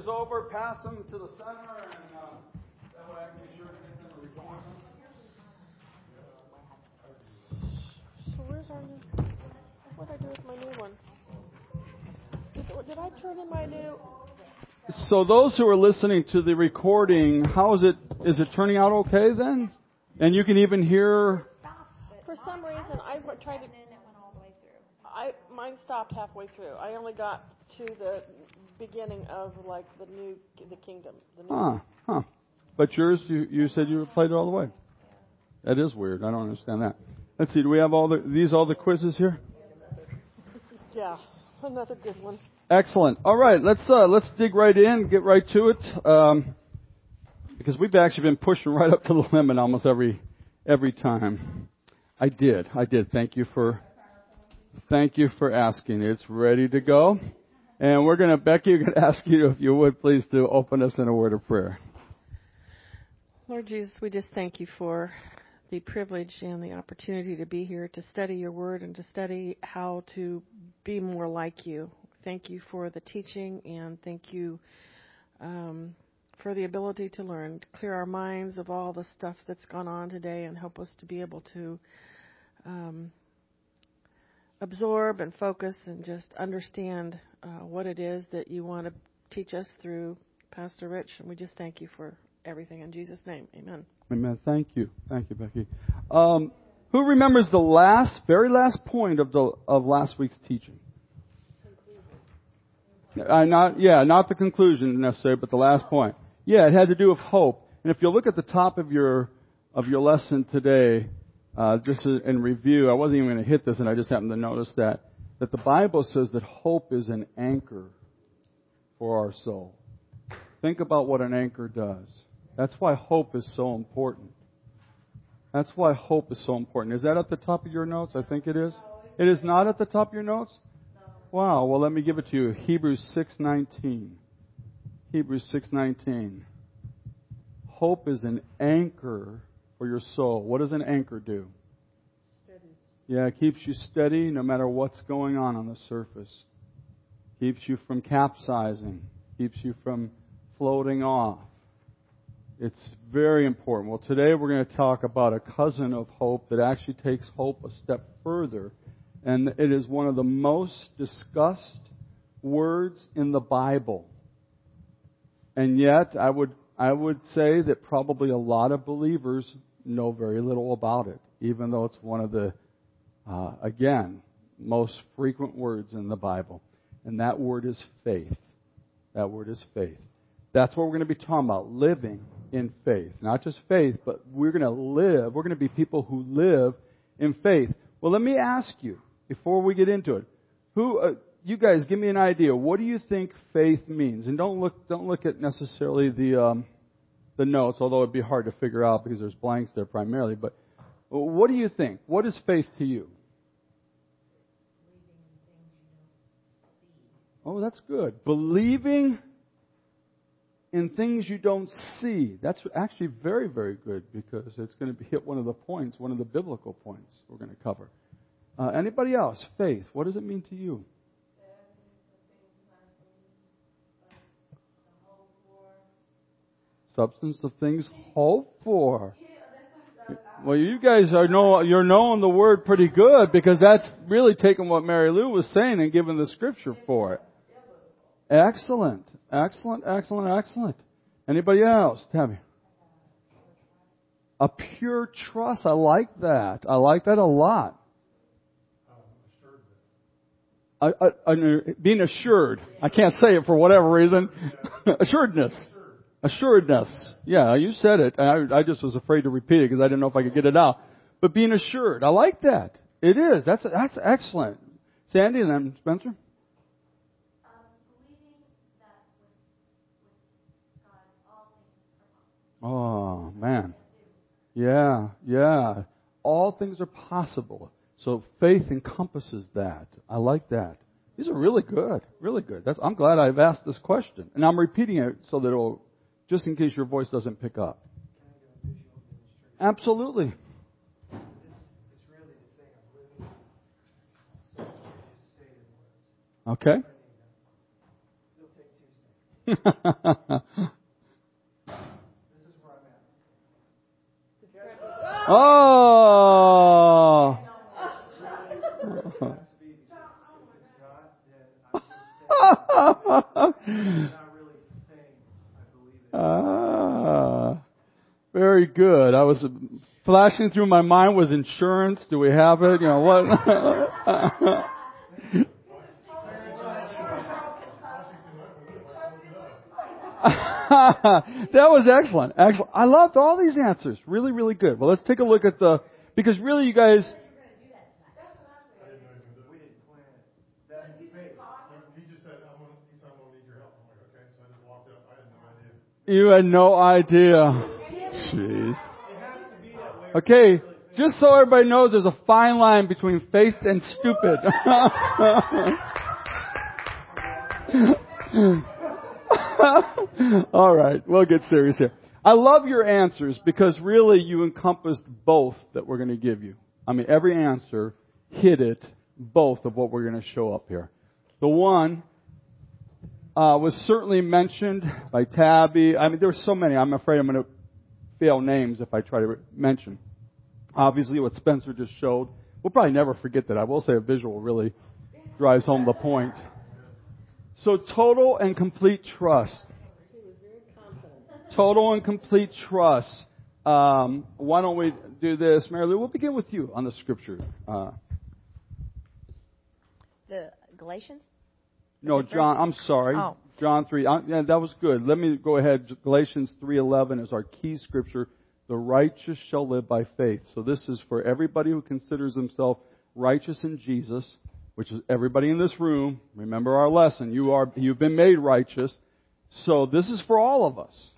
quizzes over, pass them to the center, and uh, that way I can be sure to get them recorded. So where's our new? What did I do with my new one? Did, did I turn in my new? So those who are listening to the recording, how is it? Is it turning out okay then? And you can even hear. For some reason, I tried to. I mine stopped halfway through. I only got to the beginning of like the new the kingdom. The new Huh, huh. But yours, you, you said you played it all the way. That is weird. I don't understand that. Let's see. Do we have all the these all the quizzes here? Yeah, another good one. Excellent. All right, let's uh, let's dig right in, get right to it, um, because we've actually been pushing right up to the limit almost every every time. I did. I did. Thank you for thank you for asking. It's ready to go, and we're gonna Becky. We're gonna ask you if you would please to open us in a word of prayer. Lord Jesus, we just thank you for the privilege and the opportunity to be here to study your word and to study how to be more like you. Thank you for the teaching and thank you um, for the ability to learn, to clear our minds of all the stuff that's gone on today and help us to be able to um, absorb and focus and just understand uh, what it is that you want to teach us through Pastor Rich. And we just thank you for everything in Jesus' name. Amen. Amen. Thank you. Thank you, Becky. Um, who remembers the last, very last point of the of last week's teaching? Uh, not, yeah, not the conclusion necessarily, but the last point. Yeah, it had to do with hope. And if you look at the top of your of your lesson today, uh, just in review, I wasn't even going to hit this, and I just happened to notice that that the Bible says that hope is an anchor for our soul. Think about what an anchor does. That's why hope is so important. That's why hope is so important. Is that at the top of your notes? I think it is. It is not at the top of your notes? Wow. Well, let me give it to you. Hebrews 6:19. Hebrews 6:19. Hope is an anchor for your soul. What does an anchor do? Steady. Yeah, it keeps you steady no matter what's going on on the surface. Keeps you from capsizing. Keeps you from floating off. It's very important. Well, today we're going to talk about a cousin of hope that actually takes hope a step further. And it is one of the most discussed words in the Bible. And yet, I would, I would say that probably a lot of believers know very little about it, even though it's one of the, uh, again, most frequent words in the Bible. And that word is faith. That word is faith. That's what we're going to be talking about living in faith. Not just faith, but we're going to live. We're going to be people who live in faith. Well, let me ask you before we get into it. Who, uh, you guys, give me an idea. What do you think faith means? And don't look, don't look at necessarily the um, the notes, although it'd be hard to figure out because there's blanks there primarily. But what do you think? What is faith to you? Oh, that's good. Believing in things you don't see. That's actually very, very good because it's going to be hit one of the points, one of the biblical points we're going to cover. Uh, anybody else? Faith. What does it mean to you? Substance of things hoped for. Well, you guys are know you're knowing the word pretty good because that's really taking what Mary Lou was saying and giving the scripture for it. Excellent, excellent, excellent, excellent. Anybody else? Tabby. A pure trust. I like that. I like that a lot. Uh, uh, uh, being assured. I can't say it for whatever reason. Assuredness. Assuredness. Yeah, you said it. I, I just was afraid to repeat it because I didn't know if I could get it out. But being assured. I like that. It is. That's, that's excellent. Sandy and then Spencer? Oh, man. Yeah, yeah. All things are possible. So faith encompasses that. I like that. These are really good, really good. That's, I'm glad I've asked this question. And I'm repeating it so that it'll, just in case your voice doesn't pick up. Absolutely. Okay. oh. ah, very good. I was flashing through my mind was insurance. Do we have it? You know what? that was excellent. Excellent. I loved all these answers. Really, really good. Well, let's take a look at the because really, you guys You had no idea. Jeez. Okay, just so everybody knows, there's a fine line between faith and stupid. All right, we'll get serious here. I love your answers because really you encompassed both that we're going to give you. I mean, every answer hit it, both of what we're going to show up here. The one uh, was certainly mentioned by Tabby. I mean, there were so many. I'm afraid I'm going to fail names if I try to mention. Obviously, what Spencer just showed. We'll probably never forget that. I will say a visual really drives home the point. So, total and complete trust. Total and complete trust. Um, why don't we do this, Mary Lou? We'll begin with you on the scripture. Uh, the Galatians. No, John. I'm sorry. Oh. John three. Uh, yeah, that was good. Let me go ahead. Galatians three eleven is our key scripture. The righteous shall live by faith. So this is for everybody who considers himself righteous in Jesus, which is everybody in this room. Remember our lesson. You are you've been made righteous. So this is for all of us.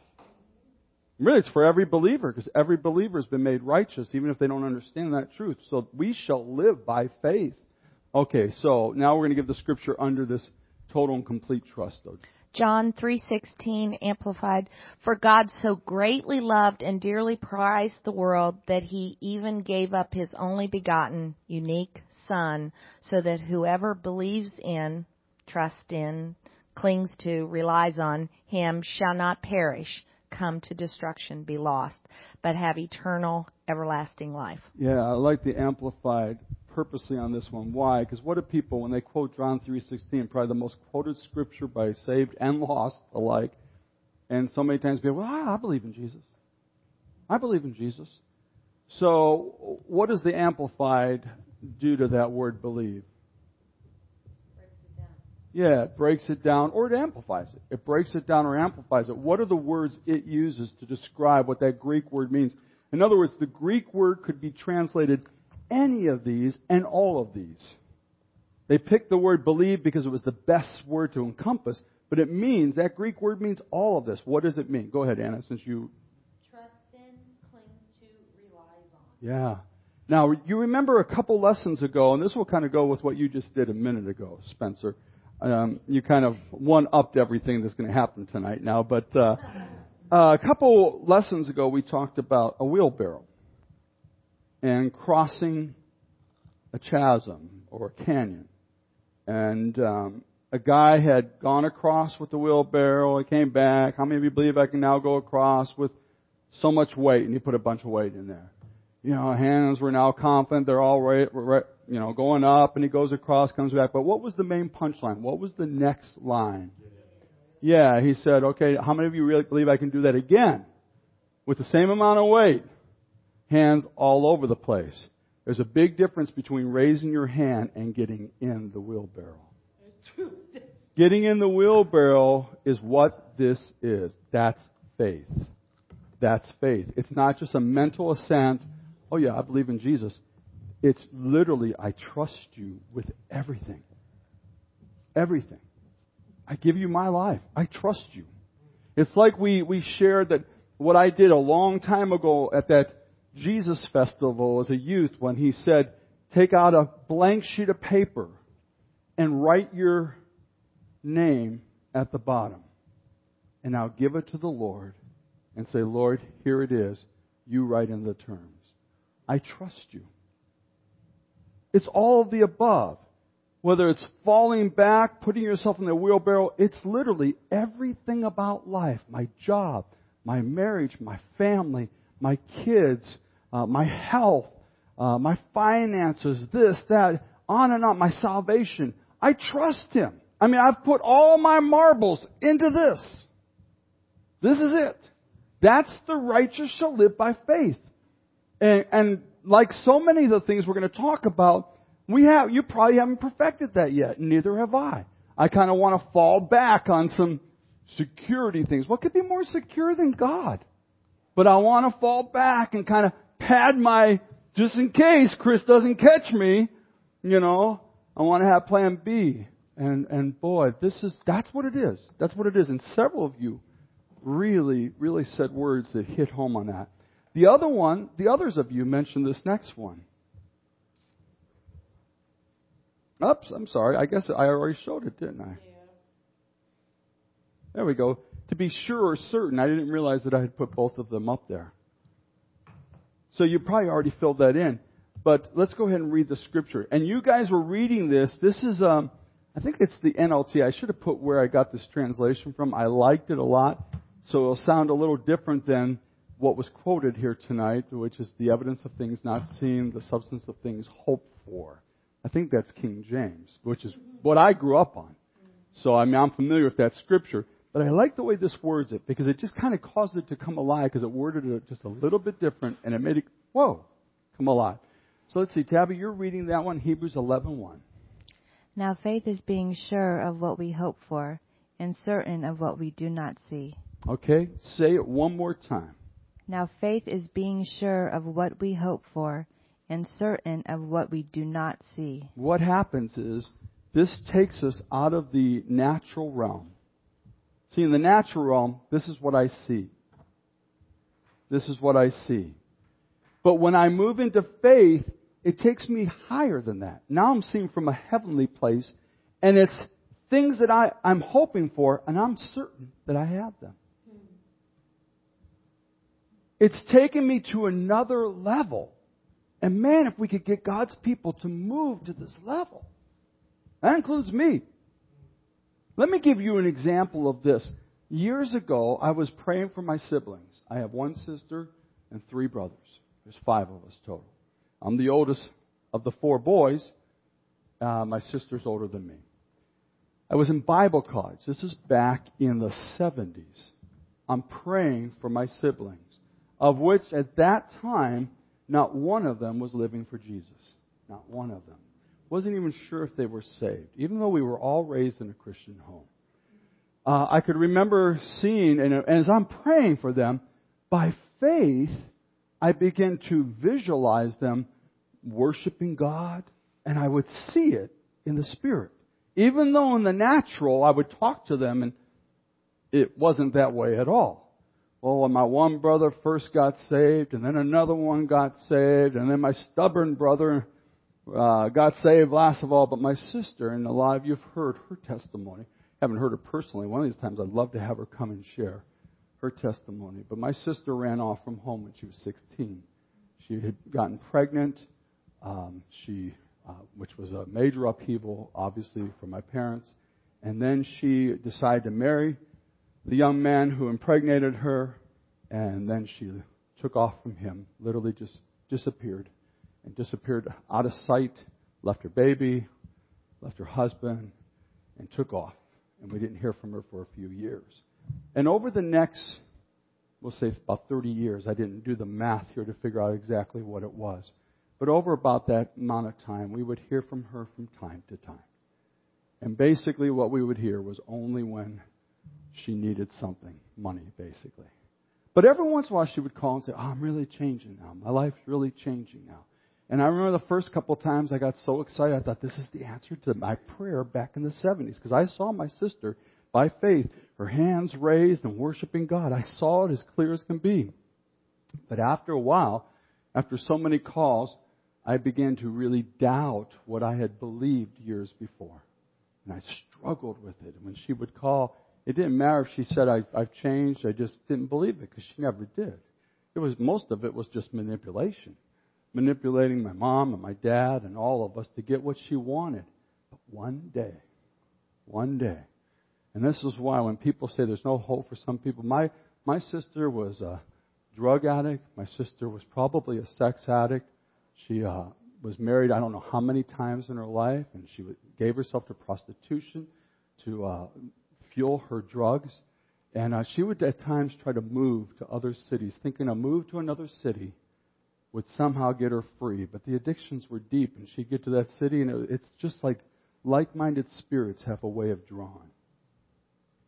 Really, it's for every believer because every believer has been made righteous, even if they don't understand that truth. So we shall live by faith. Okay, so now we're going to give the scripture under this total and complete trust, though. John 3:16 amplified for God so greatly loved and dearly prized the world that he even gave up his only begotten unique son so that whoever believes in trusts in clings to relies on him shall not perish come to destruction be lost but have eternal everlasting life. Yeah, I like the amplified purposely on this one. Why? Because what do people, when they quote John 3.16, probably the most quoted scripture by saved and lost alike, and so many times people, well, I believe in Jesus. I believe in Jesus. So, what does the Amplified do to that word believe? Yeah, it breaks it down or it amplifies it. It breaks it down or amplifies it. What are the words it uses to describe what that Greek word means? In other words, the Greek word could be translated any of these and all of these. They picked the word believe because it was the best word to encompass, but it means, that Greek word means all of this. What does it mean? Go ahead, Anna, since you. Trust in, clings to, relies on. Yeah. Now, you remember a couple lessons ago, and this will kind of go with what you just did a minute ago, Spencer. Um, you kind of one upped everything that's going to happen tonight now, but uh, uh, a couple lessons ago we talked about a wheelbarrow and crossing a chasm or a canyon. And um, a guy had gone across with the wheelbarrow. He came back. How many of you believe I can now go across with so much weight? And he put a bunch of weight in there. You know, hands were now confident. They're all right, right, you know, going up. And he goes across, comes back. But what was the main punchline? What was the next line? Yeah, he said, okay, how many of you really believe I can do that again? With the same amount of weight hands all over the place. There's a big difference between raising your hand and getting in the wheelbarrow. Getting in the wheelbarrow is what this is. That's faith. That's faith. It's not just a mental assent. Oh yeah, I believe in Jesus. It's literally, I trust you with everything. Everything. I give you my life. I trust you. It's like we, we shared that what I did a long time ago at that Jesus festival as a youth when he said, take out a blank sheet of paper and write your name at the bottom. And now give it to the Lord and say, Lord, here it is. You write in the terms. I trust you. It's all of the above. whether it's falling back, putting yourself in the wheelbarrow, it's literally everything about life. My job, my marriage, my family, my kids, uh, my health, uh, my finances, this, that, on and on, my salvation. I trust Him. I mean, I've put all my marbles into this. This is it. That's the righteous shall live by faith. And, and like so many of the things we're going to talk about, we have, you probably haven't perfected that yet. Neither have I. I kind of want to fall back on some security things. What could be more secure than God? But I want to fall back and kind of pad my, just in case Chris doesn't catch me, you know, I want to have plan B. And, and boy, this is, that's what it is. That's what it is. And several of you really, really said words that hit home on that. The other one, the others of you mentioned this next one. Oops, I'm sorry. I guess I already showed it, didn't I? There we go. To be sure or certain, I didn't realize that I had put both of them up there. So you probably already filled that in. But let's go ahead and read the scripture. And you guys were reading this. This is, um, I think it's the NLT. I should have put where I got this translation from. I liked it a lot. So it'll sound a little different than what was quoted here tonight, which is the evidence of things not seen, the substance of things hoped for. I think that's King James, which is what I grew up on. So I mean, I'm familiar with that scripture. But I like the way this words it because it just kind of caused it to come alive because it worded it just a little bit different and it made it, whoa, come alive. So let's see, Tabby, you're reading that one, Hebrews 11.1. Now faith is being sure of what we hope for and certain of what we do not see. Okay, say it one more time. Now faith is being sure of what we hope for and certain of what we do not see. What happens is this takes us out of the natural realm. See, in the natural realm, this is what I see. This is what I see. But when I move into faith, it takes me higher than that. Now I'm seeing from a heavenly place, and it's things that I, I'm hoping for, and I'm certain that I have them. It's taken me to another level. And man, if we could get God's people to move to this level, that includes me. Let me give you an example of this. Years ago, I was praying for my siblings. I have one sister and three brothers. There's five of us total. I'm the oldest of the four boys. Uh, my sister's older than me. I was in Bible college. This is back in the 70s. I'm praying for my siblings of which at that time, not one of them was living for Jesus. Not one of them. Wasn't even sure if they were saved, even though we were all raised in a Christian home. Uh, I could remember seeing, and as I'm praying for them, by faith, I began to visualize them worshiping God, and I would see it in the Spirit. Even though in the natural, I would talk to them, and it wasn't that way at all. Oh, my one brother first got saved, and then another one got saved, and then my stubborn brother uh, got saved last of all. But my sister, and a lot of you have heard her testimony. Haven't heard her personally. One of these times, I'd love to have her come and share her testimony. But my sister ran off from home when she was 16. She had gotten pregnant. Um, she, uh, which was a major upheaval, obviously, for my parents. And then she decided to marry the young man who impregnated her, and then she took off from him, literally just disappeared, and disappeared out of sight, left her baby, left her husband, and took off. And we didn't hear from her for a few years. And over the next, we'll say about 30 years, I didn't do the math here to figure out exactly what it was. But over about that amount of time, we would hear from her from time to time. And basically, what we would hear was only when she needed something, money, basically. But every once in a while she would call and say, oh, I'm really changing now. My life's really changing now. And I remember the first couple of times I got so excited, I thought this is the answer to my prayer back in the 70s. Because I saw my sister, by faith, her hands raised and worshiping God. I saw it as clear as can be. But after a while, after so many calls, I began to really doubt what I had believed years before. And I struggled with it. And when she would call, it didn't matter if she said, I, I've changed. I just didn't believe it because she never did. It was, most of it was just manipulation. Manipulating my mom and my dad and all of us to get what she wanted. But one day, one day, and this is why when people say there's no hope for some people, my, my sister was a drug addict. My sister was probably a sex addict. She uh, was married I don't know how many times in her life, and she gave herself to prostitution to uh, fuel her drugs. And uh, she would at times try to move to other cities, thinking a move to another city would somehow get her free. But the addictions were deep, and she'd get to that city, and it's just like like minded spirits have a way of drawing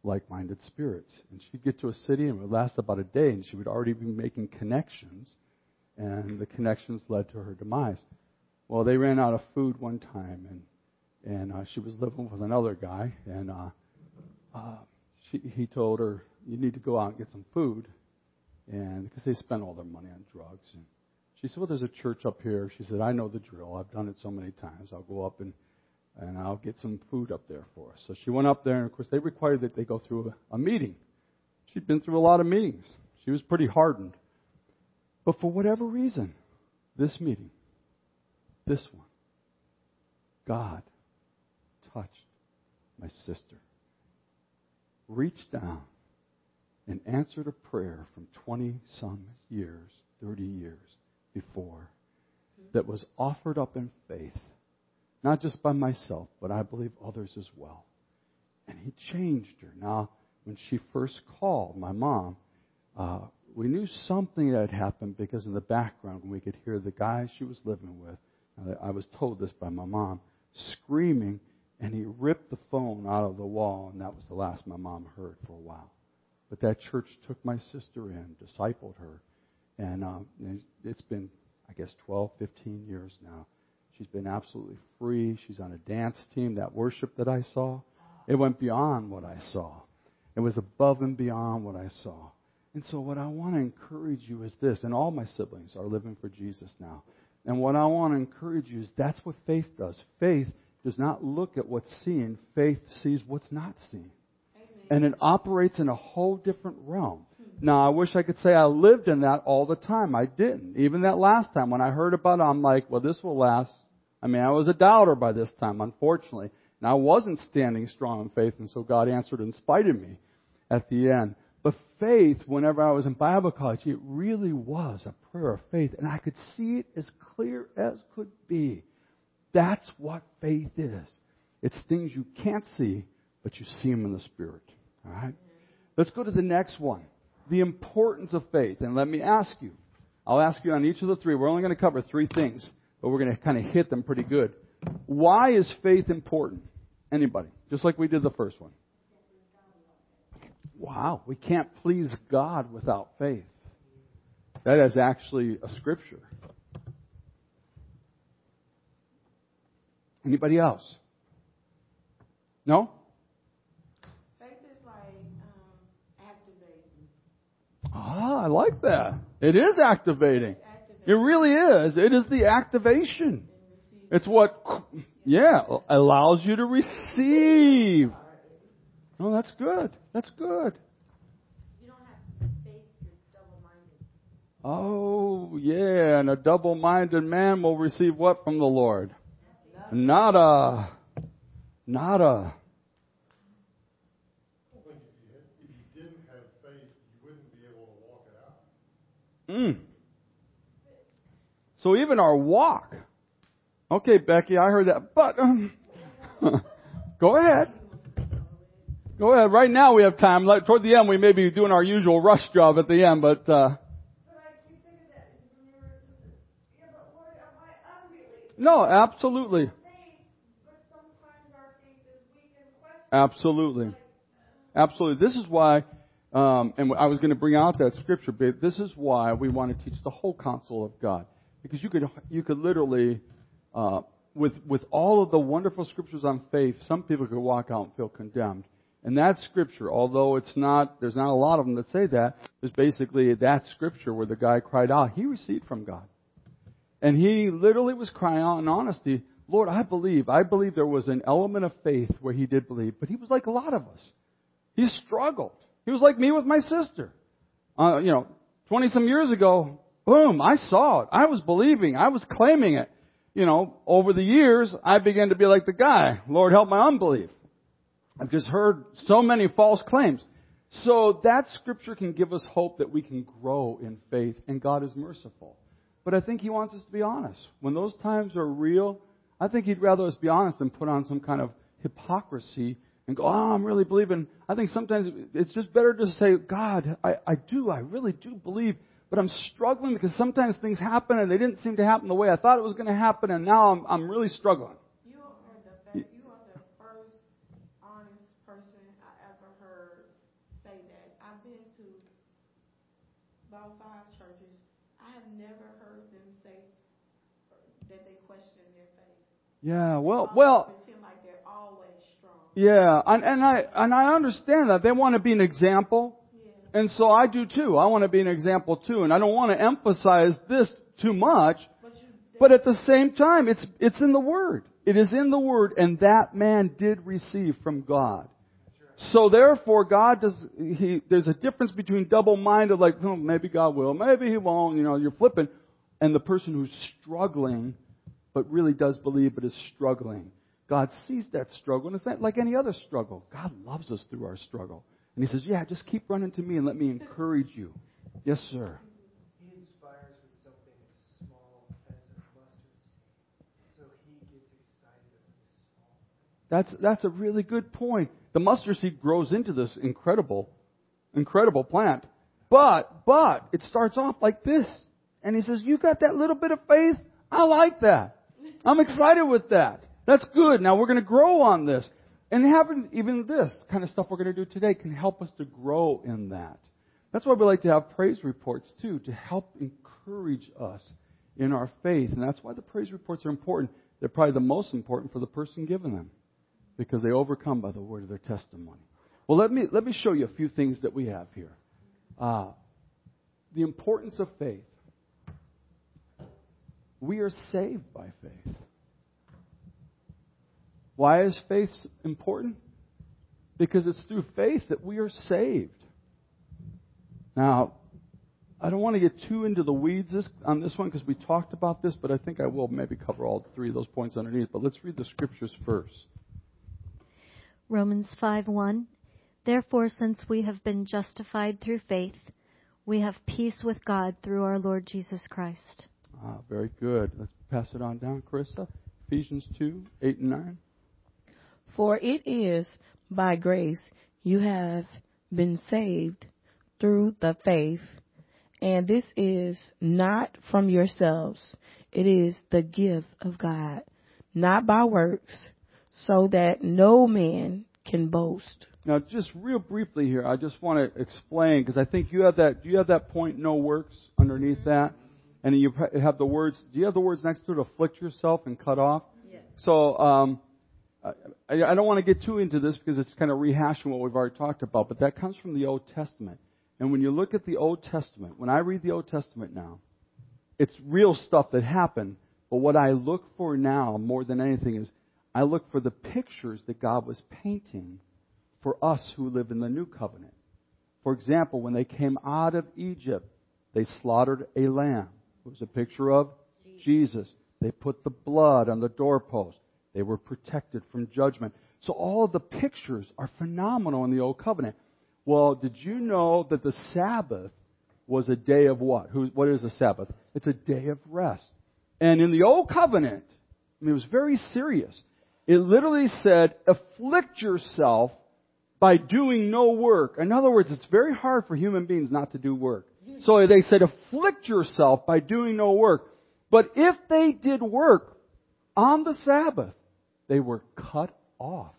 like minded spirits. And she'd get to a city, and it would last about a day, and she would already be making connections, and the connections led to her demise. Well, they ran out of food one time, and and uh, she was living with another guy, and uh, uh, she, he told her, "You need to go out and get some food," and because they spent all their money on drugs. And she said, "Well, there's a church up here." She said, "I know the drill. I've done it so many times. I'll go up and and I'll get some food up there for us." So she went up there, and of course, they required that they go through a, a meeting. She'd been through a lot of meetings. She was pretty hardened, but for whatever reason, this meeting this one. God touched my sister, reached down and answered a prayer from 20 some years, 30 years before, that was offered up in faith, not just by myself, but I believe others as well. And he changed her. Now, when she first called my mom, uh, we knew something had happened because in the background we could hear the guy she was living with I was told this by my mom, screaming, and he ripped the phone out of the wall, and that was the last my mom heard for a while. But that church took my sister in, discipled her, and um, it's been, I guess, 12, 15 years now. She's been absolutely free. She's on a dance team. That worship that I saw, it went beyond what I saw. It was above and beyond what I saw. And so, what I want to encourage you is this, and all my siblings are living for Jesus now. And what I want to encourage you is that's what faith does. Faith does not look at what's seen, faith sees what's not seen. Amen. And it operates in a whole different realm. Now, I wish I could say I lived in that all the time. I didn't. Even that last time when I heard about it, I'm like, well, this will last. I mean, I was a doubter by this time, unfortunately. And I wasn't standing strong in faith, and so God answered in spite of me at the end. But faith, whenever I was in Bible college, it really was a prayer of faith, and I could see it as clear as could be. That's what faith is. It's things you can't see, but you see them in the Spirit. All right? Let's go to the next one. The importance of faith. And let me ask you. I'll ask you on each of the three. We're only going to cover three things, but we're going to kind of hit them pretty good. Why is faith important? Anybody? Just like we did the first one. Wow, we can't please God without faith. That is actually a scripture. Anybody else? No? Faith is like um, activating. Ah, I like that. It is activating. It really is. It is the activation. It's what, yeah, allows you to receive. Oh, that's good. That's good. You don't have faith, you're double minded. Oh, yeah, and a double minded man will receive what from the Lord? Nada. Nada. Mm. So even our walk. Okay, Becky, I heard that, but um, go ahead. Go ahead. Right now we have time. Like, Toward the end, we may be doing our usual rush job at the end, but. Uh, no, absolutely. Absolutely. Absolutely. This is why, um, and I was going to bring out that scripture, but this is why we want to teach the whole counsel of God. Because you could, you could literally, uh, with, with all of the wonderful scriptures on faith, some people could walk out and feel condemned. And that scripture, although it's not, there's not a lot of them that say that, is basically that scripture where the guy cried out. He received from God. And he literally was crying out in honesty, Lord, I believe. I believe there was an element of faith where he did believe. But he was like a lot of us. He struggled. He was like me with my sister. Uh, you know, 20 some years ago, boom, I saw it. I was believing. I was claiming it. you know, over the years, I began to be like the guy, Lord help my unbelief. I've just heard so many false claims. So that scripture can give us hope that we can grow in faith and God is merciful. But I think He wants us to be honest. When those times are real, I think He'd rather us be honest than put on some kind of hypocrisy and go, oh, I'm really believing. I think sometimes it's just better to say, God, I, I do, I really do believe, but I'm struggling because sometimes things happen and they didn't seem to happen the way I thought it was going to happen, and now I'm, I'm really struggling. You are the you are the first honest person I ever heard say that. I've been to about five churches. I have never heard them say that they question their faith. Yeah, well, well, pretend like they're always strong. Yeah, and, and I and I understand that they want to be an example, Yeah. and so I do too. I want to be an example too, and I don't want to emphasize this too much. But you But at the same time, it's, it's in the Word. It is in the Word, and that man did receive from God. So therefore, God does, he, there's a difference between double-minded, like, oh, maybe God will, maybe He won't, you know, you're flipping, and the person who's struggling, but really does believe, but is struggling. God sees that struggle, and it's not like any other struggle. God loves us through our struggle. And He says, yeah, just keep running to me and let me encourage you. Yes, sir. He inspires with something as small as a mustard seed. So he gets excited over this small. That's, that's a really good point. The mustard seed grows into this incredible, incredible plant. But, but, it starts off like this. And he says, you got that little bit of faith? I like that. I'm excited with that. That's good. Now we're going to grow on this. And having even this kind of stuff we're going to do today can help us to grow in that. That's why we like to have praise reports too, to help encourage us in our faith. And that's why the praise reports are important. They're probably the most important for the person giving them because they overcome by the word of their testimony. Well, let me, let me show you a few things that we have here. Uh, the importance of faith. We are saved by faith. Why is faith important? Because it's through faith that we are saved. Now, I don't want to get too into the weeds this, on this one because we talked about this, but I think I will maybe cover all three of those points underneath. But let's read the scriptures first. Romans 5:1 Therefore since we have been justified through faith we have peace with God through our Lord Jesus Christ. Ah, very good. Let's pass it on down, Carissa. Ephesians 2, 8 and 9. For it is by grace you have been saved through the faith, and this is not from yourselves, it is the gift of God, not by works, so that no man can boast. Now, just real briefly here, I just want to explain because I think you have that. Do you have that point? No works underneath that, and you have the words. Do you have the words next to it? Afflict yourself and cut off. Yes. So um, I, I don't want to get too into this because it's kind of rehashing what we've already talked about. But that comes from the Old Testament, and when you look at the Old Testament, when I read the Old Testament now, it's real stuff that happened. But what I look for now more than anything is I look for the pictures that God was painting for us who live in the new covenant. For example, when they came out of Egypt, they slaughtered a lamb. It was a picture of Jesus. They put the blood on the doorpost. They were protected from judgment. So all of the pictures are phenomenal in the Old Covenant. Well, did you know that the Sabbath was a day of what? Who, what is a Sabbath? It's a day of rest. And in the Old Covenant, I mean, it was very serious. It literally said, afflict yourself by doing no work. In other words, it's very hard for human beings not to do work. So they said, afflict yourself by doing no work. But if they did work on the Sabbath, they were cut off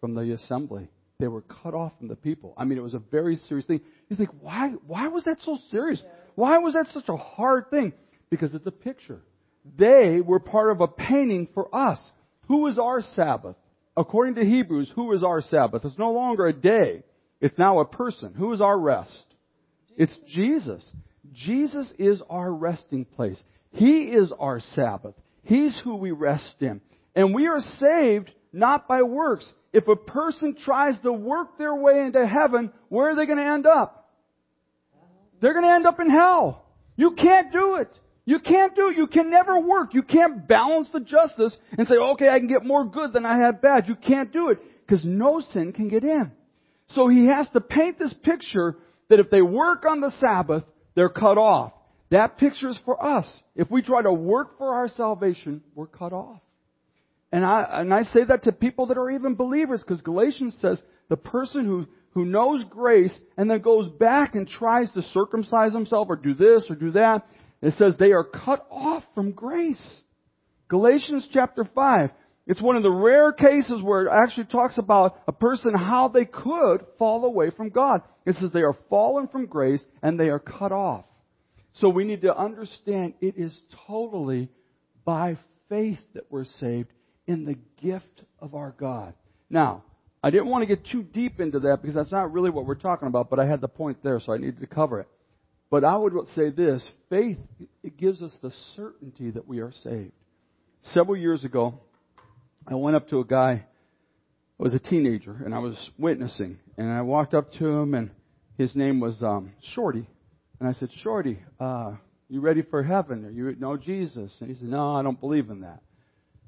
from the assembly. They were cut off from the people. I mean, it was a very serious thing. You think, why, why was that so serious? Why was that such a hard thing? Because it's a picture. They were part of a painting for us. Who is our Sabbath? According to Hebrews, who is our Sabbath? It's no longer a day. It's now a person. Who is our rest? It's Jesus. Jesus is our resting place. He is our Sabbath. He's who we rest in. And we are saved not by works. If a person tries to work their way into heaven, where are they going to end up? They're going to end up in hell. You can't do it. You can't do it. You can never work. You can't balance the justice and say, okay, I can get more good than I have bad. You can't do it because no sin can get in. So he has to paint this picture that if they work on the Sabbath, they're cut off. That picture is for us. If we try to work for our salvation, we're cut off. And I, and I say that to people that are even believers because Galatians says the person who, who knows grace and then goes back and tries to circumcise himself or do this or do that, it says they are cut off from grace. Galatians chapter 5. It's one of the rare cases where it actually talks about a person how they could fall away from God. It says they are fallen from grace and they are cut off. So we need to understand it is totally by faith that we're saved in the gift of our God. Now, I didn't want to get too deep into that because that's not really what we're talking about, but I had the point there, so I needed to cover it. But I would say this faith, it gives us the certainty that we are saved. Several years ago, I went up to a guy, I was a teenager, and I was witnessing. And I walked up to him, and his name was um, Shorty. And I said, Shorty, uh, you ready for heaven? Are you know Jesus? And he said, No, I don't believe in that.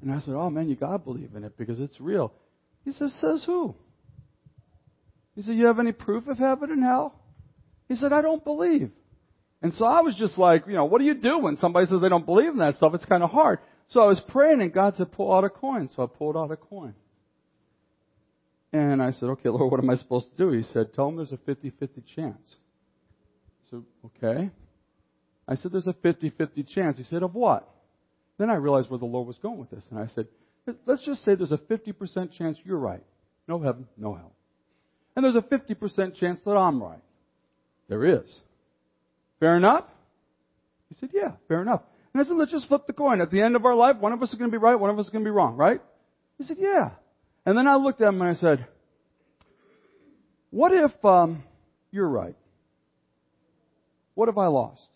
And I said, Oh man, you gotta believe in it because it's real. He says, Says who? He said, You have any proof of heaven and hell? He said, I don't believe. And so I was just like, you know, what do you do when somebody says they don't believe in that stuff? It's kind of hard. So I was praying and God said, pull out a coin. So I pulled out a coin. And I said, okay, Lord, what am I supposed to do? He said, tell him there's a 50-50 chance. So, okay. I said, there's a 50-50 chance. He said, of what? Then I realized where the Lord was going with this. And I said, let's just say there's a 50% chance you're right. No heaven, no hell. And there's a 50% chance that I'm right. There is. Fair enough? He said, yeah, fair enough. And I said, let's just flip the coin. At the end of our life, one of us is going to be right, one of us is going to be wrong, right? He said, yeah. And then I looked at him and I said, what if um, you're right? What have I lost?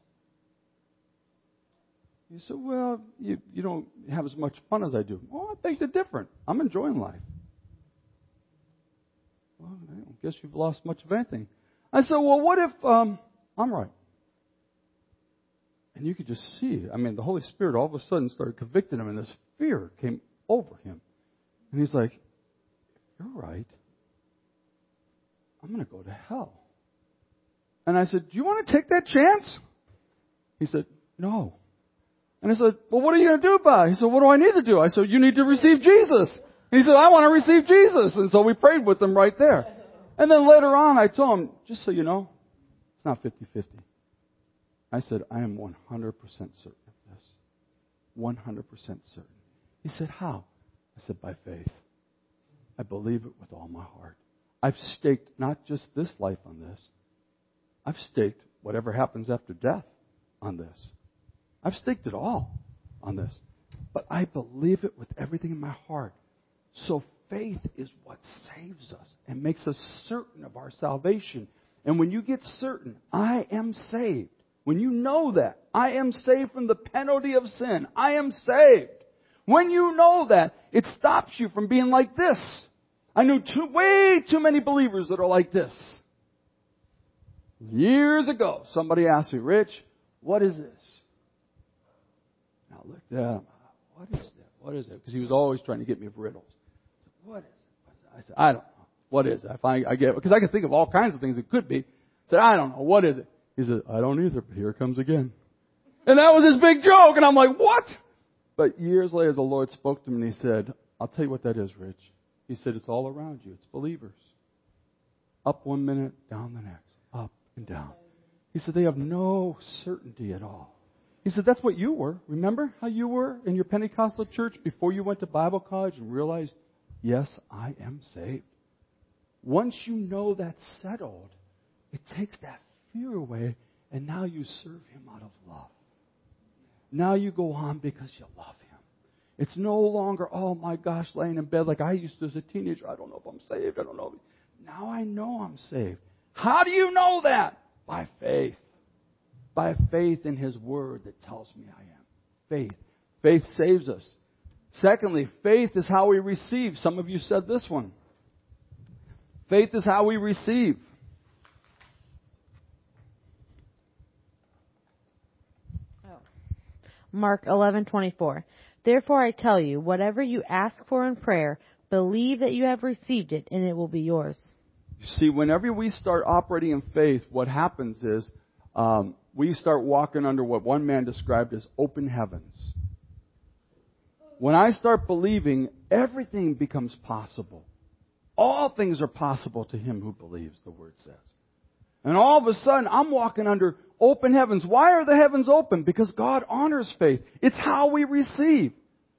He said, well, you, you don't have as much fun as I do. Well, I think they're different. I'm enjoying life. Well, I guess you've lost much of anything. I said, well, what if um, I'm right? And you could just see, I mean, the Holy Spirit all of a sudden started convicting him, and this fear came over him. And he's like, You're right. I'm going to go to hell. And I said, Do you want to take that chance? He said, No. And I said, Well, what are you going to do about it? He said, What do I need to do? I said, You need to receive Jesus. And he said, I want to receive Jesus. And so we prayed with him right there. And then later on, I told him, Just so you know, it's not 50 50. I said, I am 100% certain of this. 100% certain. He said, How? I said, By faith. I believe it with all my heart. I've staked not just this life on this, I've staked whatever happens after death on this. I've staked it all on this. But I believe it with everything in my heart. So faith is what saves us and makes us certain of our salvation. And when you get certain, I am saved, when you know that, I am saved from the penalty of sin. I am saved. When you know that, it stops you from being like this. I knew too, way too many believers that are like this. Years ago, somebody asked me, Rich, what is this? Looked him. What is that? What is it? Because he was always trying to get me with riddles. I said, what is it? I said, I don't know. What is it? I finally, I get, because I can think of all kinds of things it could be. I said, I don't know. What is it? He said, I don't either, but here it comes again. And that was his big joke. And I'm like, what? But years later, the Lord spoke to me and he said, I'll tell you what that is, Rich. He said, it's all around you. It's believers. Up one minute, down the next. Up and down. He said, they have no certainty at all. He said, that's what you were. Remember how you were in your Pentecostal church before you went to Bible college and realized, yes, I am saved. Once you know that's settled, it takes that fear away, and now you serve Him out of love. Now you go on because you love Him. It's no longer, oh my gosh, laying in bed like I used to as a teenager. I don't know if I'm saved. I don't know. Now I know I'm saved. How do you know that? By faith. By faith in His Word that tells me I am. Faith. Faith saves us. Secondly, faith is how we receive. Some of you said this one. Faith is how we receive. Mark 11:24. Therefore I tell you, whatever you ask for in prayer, believe that you have received it and it will be yours. You see, whenever we start operating in faith, what happens is um, we start walking under what one man described as open heavens. When I start believing, everything becomes possible. All things are possible to him who believes, the word says. And all of a sudden, I'm walking under open heavens. Why are the heavens open? Because God honors faith. It's how we receive.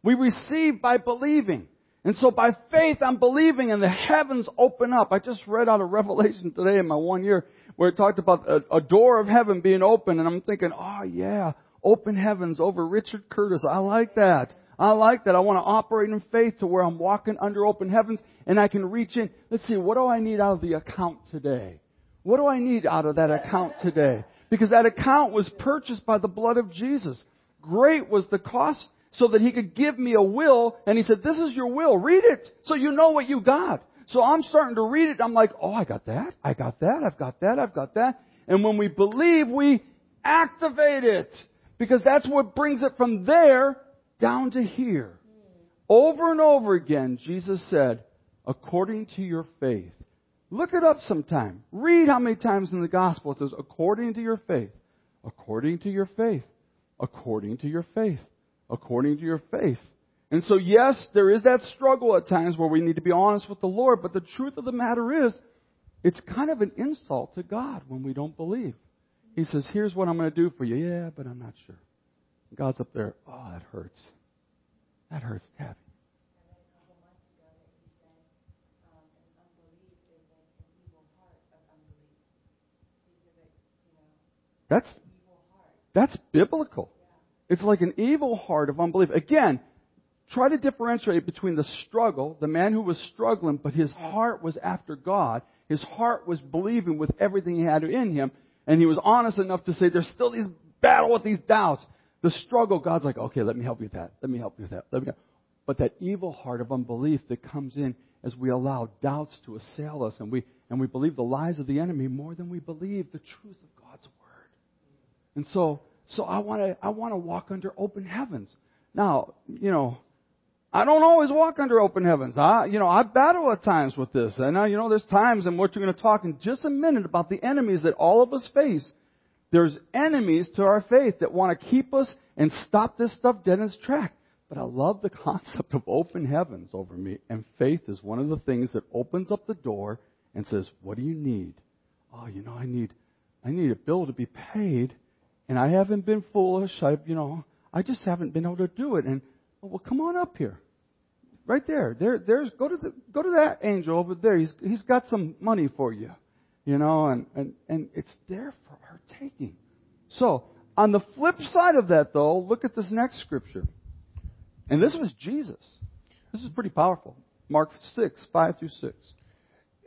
We receive by believing. And so by faith, I'm believing and the heavens open up. I just read out of Revelation today in my one year where it talked about a, a door of heaven being open and I'm thinking, oh yeah, open heavens over Richard Curtis. I like that. I like that. I want to operate in faith to where I'm walking under open heavens and I can reach in. Let's see, what do I need out of the account today? What do I need out of that account today? Because that account was purchased by the blood of Jesus. Great was the cost so that he could give me a will and he said, this is your will. Read it so you know what you got. So I'm starting to read it. I'm like, oh, I got that. I got that. I've got that. I've got that. And when we believe, we activate it because that's what brings it from there down to here. Over and over again, Jesus said, according to your faith. Look it up sometime. Read how many times in the gospel it says, according to your faith, according to your faith, according to your faith, according to your faith. And so yes, there is that struggle at times where we need to be honest with the Lord, but the truth of the matter is, it's kind of an insult to God when we don't believe. He says, here's what I'm going to do for you. Yeah, but I'm not sure. God's up there. Oh, that hurts. That hurts, Tabby. That's that's biblical. It's like an evil heart of unbelief. Again, try to differentiate between the struggle, the man who was struggling, but his heart was after God. His heart was believing with everything he had in him, and he was honest enough to say, there's still these battle with these doubts. The struggle, God's like, okay, let me help you with that. Let me help you with that. Let me help. But that evil heart of unbelief that comes in as we allow doubts to assail us and we, and we believe the lies of the enemy more than we believe the truth of God's word. And so, so I want to, I want to walk under open heavens. Now, you know, I don't always walk under open heavens. I, you know, I battle at times with this. And now, you know, there's times, and what you're going to talk in just a minute about the enemies that all of us face. There's enemies to our faith that want to keep us and stop this stuff dead in its track. But I love the concept of open heavens over me. And faith is one of the things that opens up the door and says, what do you need? Oh, you know, I need, I need a bill to be paid and I haven't been foolish. I, you know, I just haven't been able to do it. And oh, well, come on up here, right there. There, there's go to the, go to that angel over there. He's he's got some money for you, you know, and and and it's there for our taking. So on the flip side of that, though, look at this next scripture, and this was Jesus. This is pretty powerful. Mark six five through six.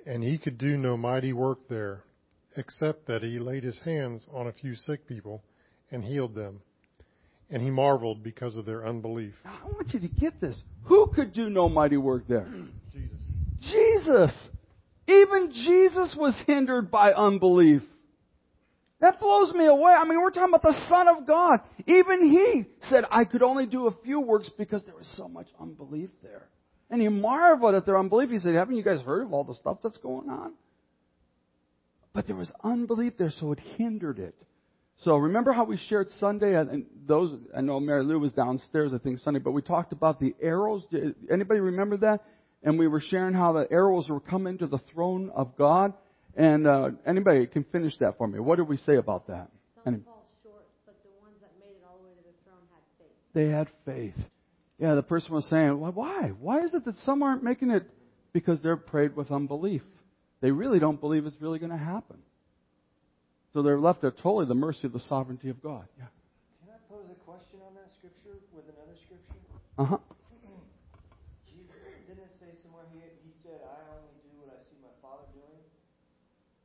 And he could do no mighty work there, except that he laid his hands on a few sick people and healed them. And he marveled because of their unbelief. Now, I want you to get this. Who could do no mighty work there? Jesus. Jesus. Even Jesus was hindered by unbelief. That blows me away. I mean, we're talking about the Son of God. Even He said, I could only do a few works because there was so much unbelief there. And He marveled at their unbelief. He said, haven't you guys heard of all the stuff that's going on? But there was unbelief there, so it hindered it. So remember how we shared Sunday, and those I know Mary Lou was downstairs, I think Sunday, but we talked about the arrows. Anybody remember that? And we were sharing how the arrows were coming to the throne of God. And uh, anybody can finish that for me. What did we say about that? Some Any- fall short, but the ones that made it all the way to the throne had faith. They had faith. Yeah, the person was saying, well, why? Why is it that some aren't making it? Because they're prayed with unbelief. They really don't believe it's really going to happen. So they're left at totally the mercy of the sovereignty of God. Yeah. Can I pose a question on that scripture with another scripture? Uh huh. Jesus didn't it say somewhere he he said, "I only do what I see my Father doing,"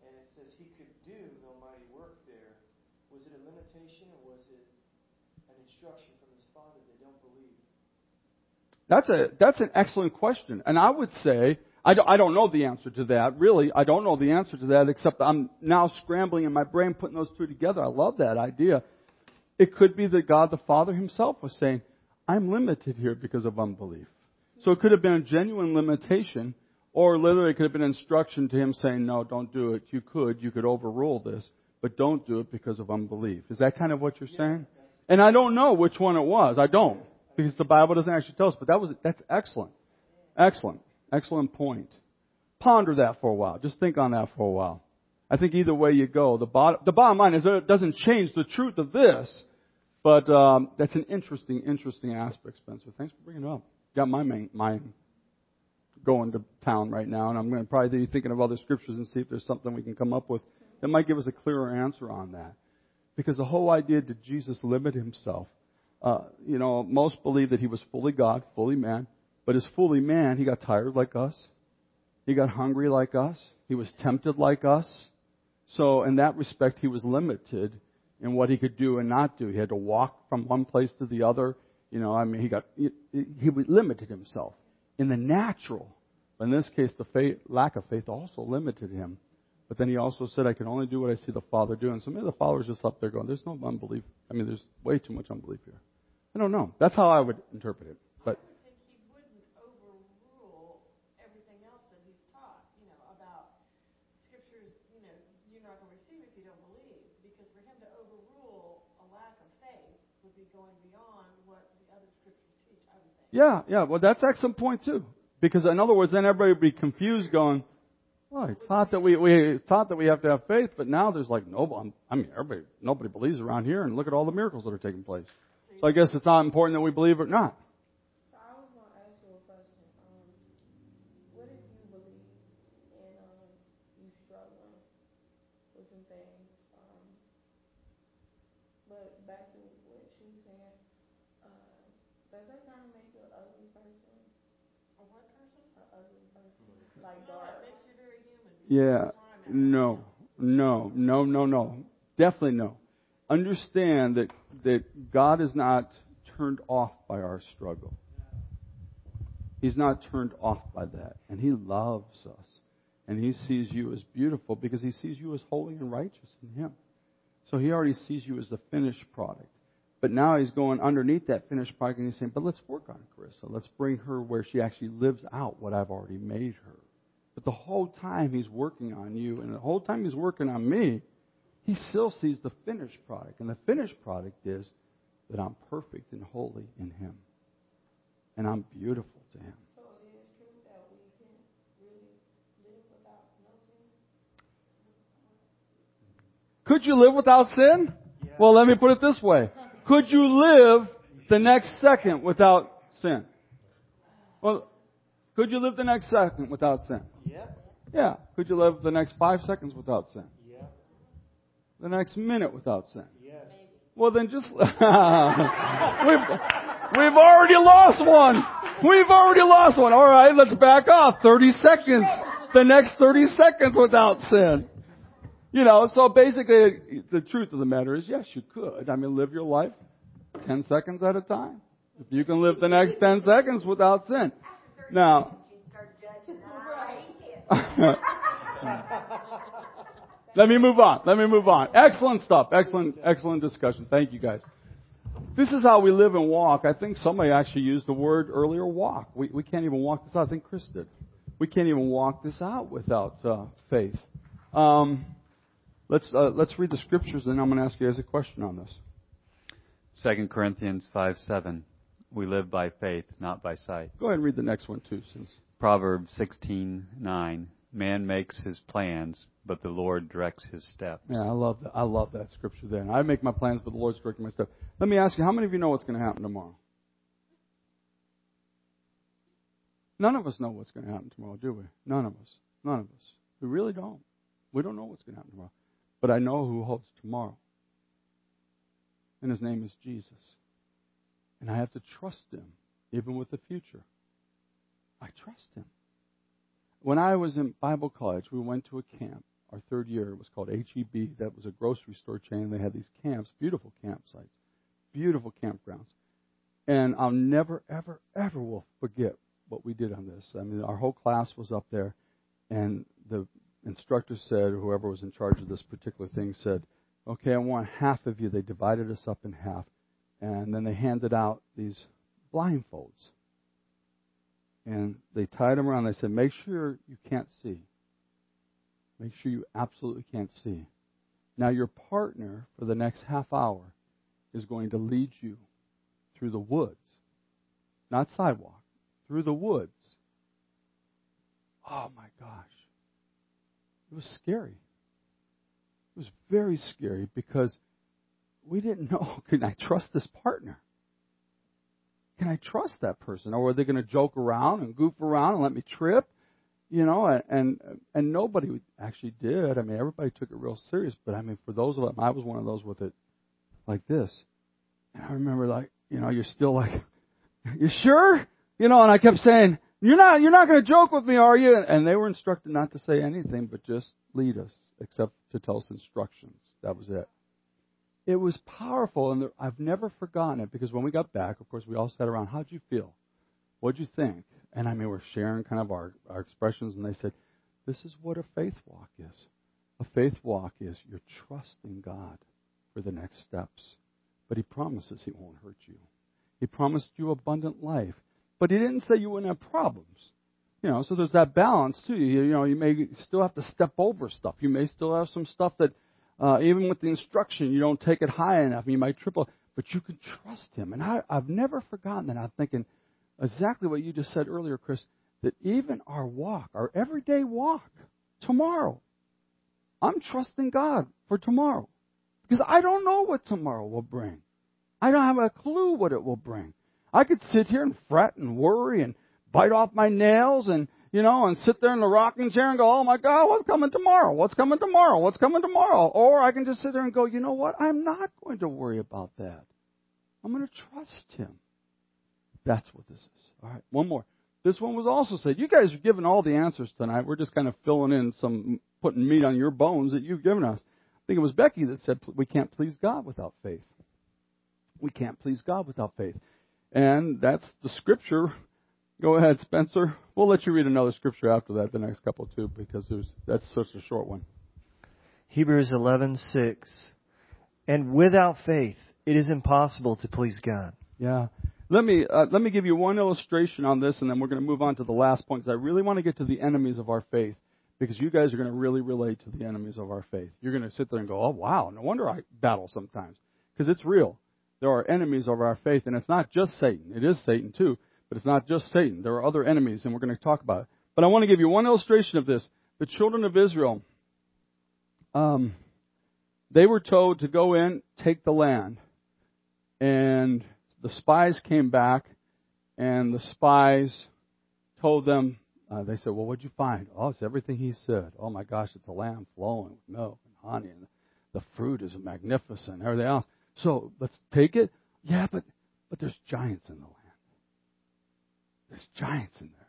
and it says he could do no mighty work there. Was it a limitation or was it an instruction from his Father? That they don't believe. That's a that's an excellent question, and I would say I don't, I don't know the answer to that. Really, I don't know the answer to that. Except I'm now scrambling in my brain, putting those two together. I love that idea. It could be that God the Father himself was saying, I'm limited here because of unbelief. So it could have been a genuine limitation, or literally it could have been instruction to him saying, no, don't do it. You could, you could overrule this, but don't do it because of unbelief. Is that kind of what you're saying? And I don't know which one it was. I don't. Because the Bible doesn't actually tell us, but that was, that's excellent. Excellent. Excellent point. Ponder that for a while. Just think on that for a while. I think either way you go, the bottom, the bottom line is that it doesn't change the truth of this, but um, that's an interesting, interesting aspect, Spencer. Thanks for bringing it up. Got my main, mind going to town right now, and I'm going to probably be thinking of other scriptures and see if there's something we can come up with that might give us a clearer answer on that. Because the whole idea did Jesus limit himself? Uh, you know, most believe that he was fully God, fully man, but as fully man, he got tired like us. He got hungry like us. He was tempted like us. So in that respect, he was limited in what he could do and not do. He had to walk from one place to the other. You know, I mean, he got he, he limited himself in the natural. But in this case, the faith, lack of faith also limited him. But then he also said, I can only do what I see the Father doing. So maybe the Father's just up there going, there's no unbelief. I mean, there's way too much unbelief here. I don't know. That's how I would interpret it. But Yeah, yeah. Well, that's excellent point too. Because in other words, then everybody would be confused, going, "Well, he taught that we we taught that we have to have faith, but now there's like no, I mean, everybody nobody believes around here, and look at all the miracles that are taking place. So I guess it's not important that we believe or not. Yeah. No. No. No, no, no. Definitely no. Understand that, that God is not turned off by our struggle. He's not turned off by that. And He loves us. And He sees you as beautiful because He sees you as holy and righteous in Him. So He already sees you as the finished product. But now He's going underneath that finished product and He's saying, but let's work on Carissa. Let's bring her where she actually lives out what I've already made her. But the whole time he's working on you, and the whole time he's working on me, he still sees the finished product. And the finished product is that I'm perfect and holy in him. And I'm beautiful to him. So it is true that we can really live without no sin? Could you live without sin? Yeah. Well, let me put it this way. Could you live the next second without sin? Well, could you live the next second without sin? Yeah. Yeah. Could you live the next five seconds without sin? Yeah. The next minute without sin? Yes. Well, then just we've we've already lost one. We've already lost one. All right, let's back off. Thirty seconds. The next thirty seconds without sin. You know, so basically, the truth of the matter is, yes, you could. I mean, live your life ten seconds at a time. If you can live the next ten seconds without sin. Now, let me move on. Let me move on. Excellent stuff. Excellent, excellent discussion. Thank you guys. This is how we live and walk. I think somebody actually used the word earlier, walk. We, we can't even walk this out. I think Chris did. We can't even walk this out without uh, faith. Um, let's uh, let's read the scriptures, and I'm going to ask you guys a question on this. Second Corinthians five seven. We live by faith, not by sight. Go ahead and read the next one too, since Proverbs 16:9. Man makes his plans, but the Lord directs his steps. Yeah, I love that. I love that scripture there. I make my plans, but the Lord's directing my steps. Let me ask you, how many of you know what's going to happen tomorrow? None of us know what's going to happen tomorrow, do we? None of us. None of us. We really don't. We don't know what's going to happen tomorrow. But I know who holds tomorrow. And his name is Jesus. And I have to trust him, even with the future. I trust him. When I was in Bible college, we went to a camp. Our third year, it was called HEB. That was a grocery store chain. They had these camps, beautiful campsites, beautiful campgrounds. And I'll never, ever, ever will forget what we did on this. I mean, our whole class was up there, and the instructor said, whoever was in charge of this particular thing said, okay, I want half of you. They divided us up in half. And then they handed out these blindfolds. And they tied them around. They said, make sure you can't see. Make sure you absolutely can't see. Now, your partner for the next half hour is going to lead you through the woods, not sidewalk, through the woods. Oh my gosh. It was scary. It was very scary because we didn't know can I trust this partner? Can I trust that person? Or are they going to joke around and goof around and let me trip? You know, and, and and nobody actually did. I mean, everybody took it real serious. But I mean, for those of them, I was one of those with it like this. And I remember, like, you know, you're still like, you sure? You know, and I kept saying, you're not, you're not going to joke with me, are you? And they were instructed not to say anything, but just lead us, except to tell us instructions. That was it. It was powerful, and I've never forgotten it because when we got back, of course, we all sat around. How'd you feel? What'd you think? And I mean, we're sharing kind of our, our expressions, and they said, This is what a faith walk is. A faith walk is you're trusting God for the next steps. But He promises He won't hurt you. He promised you abundant life. But He didn't say you wouldn't have problems. You know, so there's that balance too. You, you know, you may still have to step over stuff. You may still have some stuff that, uh, even with the instruction, you don't take it high enough. You might triple, but you can trust Him. And I, I've never forgotten that. I'm thinking exactly what you just said earlier, Chris. That even our walk, our everyday walk, tomorrow, I'm trusting God for tomorrow because I don't know what tomorrow will bring. I don't have a clue what it will bring. I could sit here and fret and worry and bite off my nails and, you know, and sit there in the rocking chair and go, oh my God, what's coming tomorrow? What's coming tomorrow? What's coming tomorrow? Or I can just sit there and go, you know what? I'm not going to worry about that. I'm going to trust Him. That's what this is. All right, one more. This one was also said, you guys are giving all the answers tonight. We're just kind of filling in some, putting meat on your bones that you've given us. I think it was Becky that said we can't please God without faith. We can't please God without faith. And that's the scripture. Go ahead, Spencer. We'll let you read another scripture after that, the next couple too, because there's that's such a short one. Hebrews 11:6. And without faith, it is impossible to please God. Yeah. Let me uh, let me give you one illustration on this, and then we're going to move on to the last point because I really want to get to the enemies of our faith because you guys are going to really relate to the enemies of our faith. You're going to sit there and go, "Oh wow, no wonder I battle sometimes," because it's real there are enemies of our faith, and it's not just Satan. It is Satan too, but it's not just Satan. There are other enemies, and we're going to talk about it. But I want to give you one illustration of this. The children of Israel, um, they were told to go in, take the land, and the spies came back, and the spies told them, uh, they said, "Well, what'd you find?" Oh, it's everything he said. Oh my gosh, it's a land flowing with milk and honey, and the fruit is magnificent, everything else. So let's take it. Yeah, but but there's giants in the land. There's giants in there.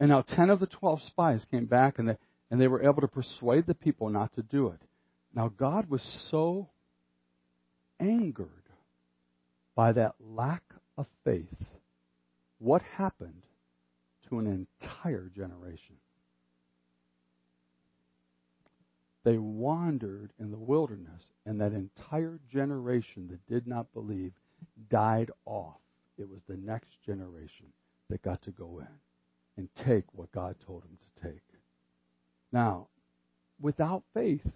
And now ten of the twelve spies came back and they and they were able to persuade the people not to do it. Now God was so angered by that lack of faith. What happened to an entire generation? They wandered in the wilderness, and that entire generation that did not believe died off. It was the next generation that got to go in and take what God told them to take. Now, without faith,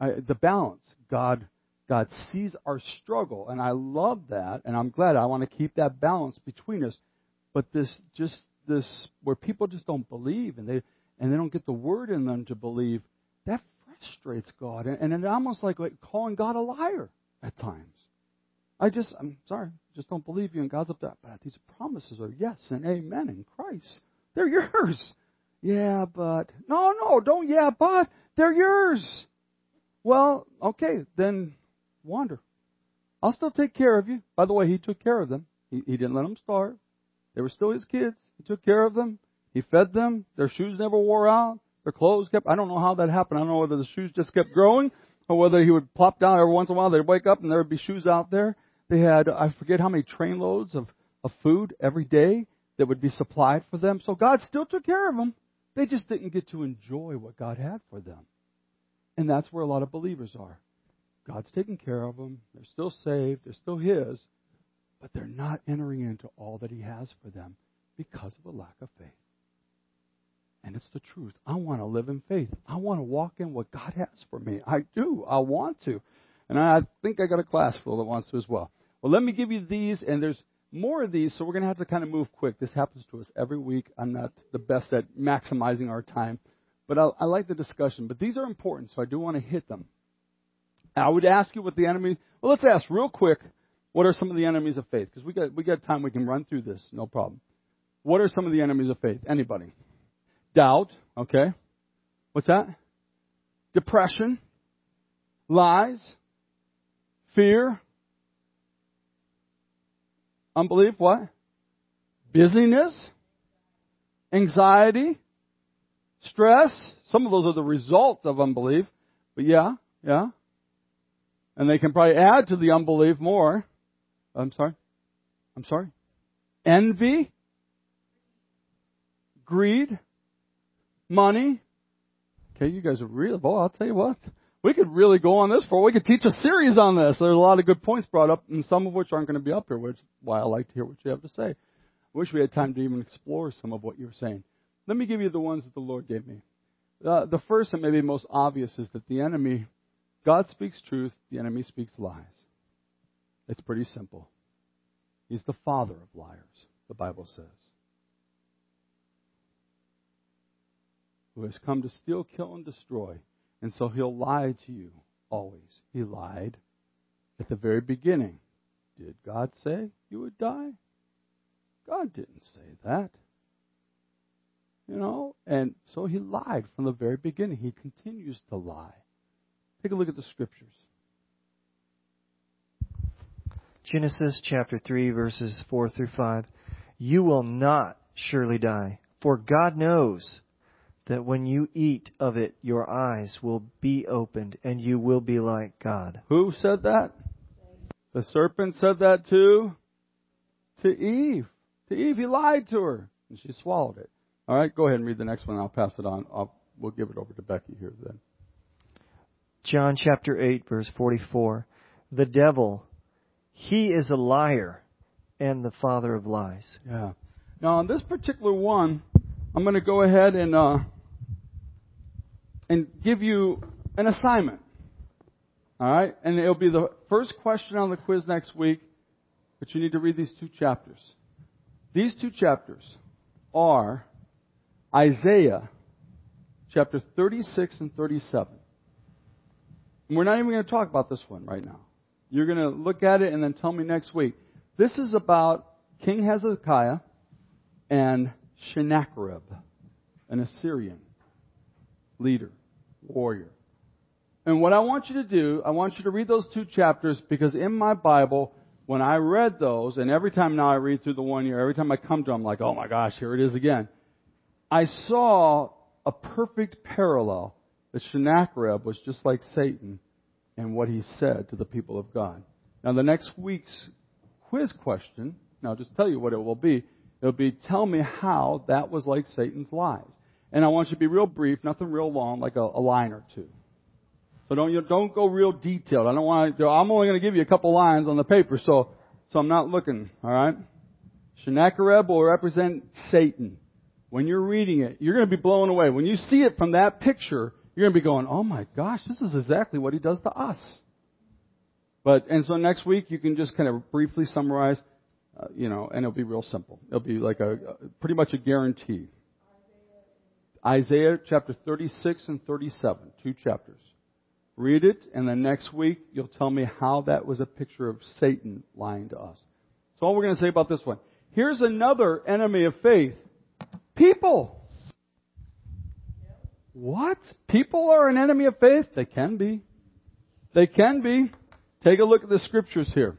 I, the balance, God, God sees our struggle, and I love that, and I'm glad. I want to keep that balance between us. But this, just this, where people just don't believe, and they and they don't get the word in them to believe, that frustrates God. And, and it's almost like calling God a liar at times. I just, I'm sorry, just don't believe you, and God's up to But these promises are yes and amen in Christ. They're yours. Yeah, but. No, no, don't yeah, but. They're yours. Well, okay, then wander. I'll still take care of you. By the way, He took care of them. He, he didn't let them starve. They were still His kids. He took care of them. He fed them. Their shoes never wore out. Their clothes kept, I don't know how that happened. I don't know whether the shoes just kept growing or whether he would plop down every once in a while. They'd wake up and there would be shoes out there. They had, I forget how many trainloads of, of food every day that would be supplied for them. So God still took care of them. They just didn't get to enjoy what God had for them. And that's where a lot of believers are. God's taking care of them. They're still saved. They're still His. But they're not entering into all that He has for them because of a lack of faith. And it's the truth. I want to live in faith. I want to walk in what God has for me. I do. I want to. And I think I got a class full that wants to as well. Well, let me give you these, and there's more of these, so we're going to have to kind of move quick. This happens to us every week. I'm not the best at maximizing our time, but I, I like the discussion. But these are important, so I do want to hit them. I would ask you what the enemy. Well, let's ask real quick. What are some of the enemies of faith? Because we got we got time. We can run through this. No problem. What are some of the enemies of faith? Anybody? Doubt. Okay. What's that? Depression. Lies. Fear. Unbelief. What? Busyness. Anxiety. Stress. Some of those are the results of unbelief. But yeah, yeah. And they can probably add to the unbelief more. I'm sorry. I'm sorry. Envy. Greed. Money. Okay, you guys are real. boy, I'll tell you what. We could really go on this for, we could teach a series on this. There's a lot of good points brought up, and some of which aren't going to be up here, which is why I like to hear what you have to say. I Wish we had time to even explore some of what you're saying. Let me give you the ones that the Lord gave me. Uh, the first and maybe most obvious is that the enemy, God speaks truth, the enemy speaks lies. It's pretty simple. He's the father of liars, the Bible says. Who has come to steal, kill, and destroy. And so he'll lie to you always. He lied at the very beginning. Did God say you would die? God didn't say that. You know, and so he lied from the very beginning. He continues to lie. Take a look at the scriptures. Genesis chapter 3, verses 4 through 5. You will not surely die, for God knows that when you eat of it, your eyes will be opened, and you will be like God. Who said that? The serpent said that to to Eve. To Eve, he lied to her, and she swallowed it. All right, go ahead and read the next one. I'll pass it on. I'll, we'll give it over to Becky here then. John chapter 8, verse 44. The devil he is a liar and the father of lies. Yeah. Now, on this particular one, I'm going to go ahead and uh, and give you an assignment. All right, and it'll be the first question on the quiz next week. But you need to read these two chapters. These two chapters are Isaiah chapter 36 and 37. And we're not even going to talk about this one right now. You're going to look at it and then tell me next week. This is about King Hezekiah and Sennacherib, an Assyrian leader, warrior. And what I want you to do, I want you to read those two chapters because in my Bible, when I read those, and every time now I read through the one year, every time I come to them, I'm like, oh my gosh, here it is again. I saw a perfect parallel that Sennacherib was just like Satan and what he said to the people of God. Now, the next week's quiz question, now just tell you what it will be. It'll be, tell me how that was like Satan's lies. And I want you to be real brief, nothing real long, like a, a line or two. So don't you don't go real detailed. I don't want to. I'm only going to give you a couple lines on the paper, so so I'm not looking. All right. Sennacherib will represent Satan. When you're reading it, you're going to be blown away. When you see it from that picture, you're going to be going, oh my gosh, this is exactly what he does to us. But, and so next week you can just kind of briefly summarize, uh, you know, and it'll be real simple. It'll be like a, pretty much a guarantee. Isaiah chapter 36 and 37, two chapters. Read it, and then next week you'll tell me how that was a picture of Satan lying to us. So all we're going to say about this one. Here's another enemy of faith. People. What? People are an enemy of faith? They can be. They can be. Take a look at the scriptures here.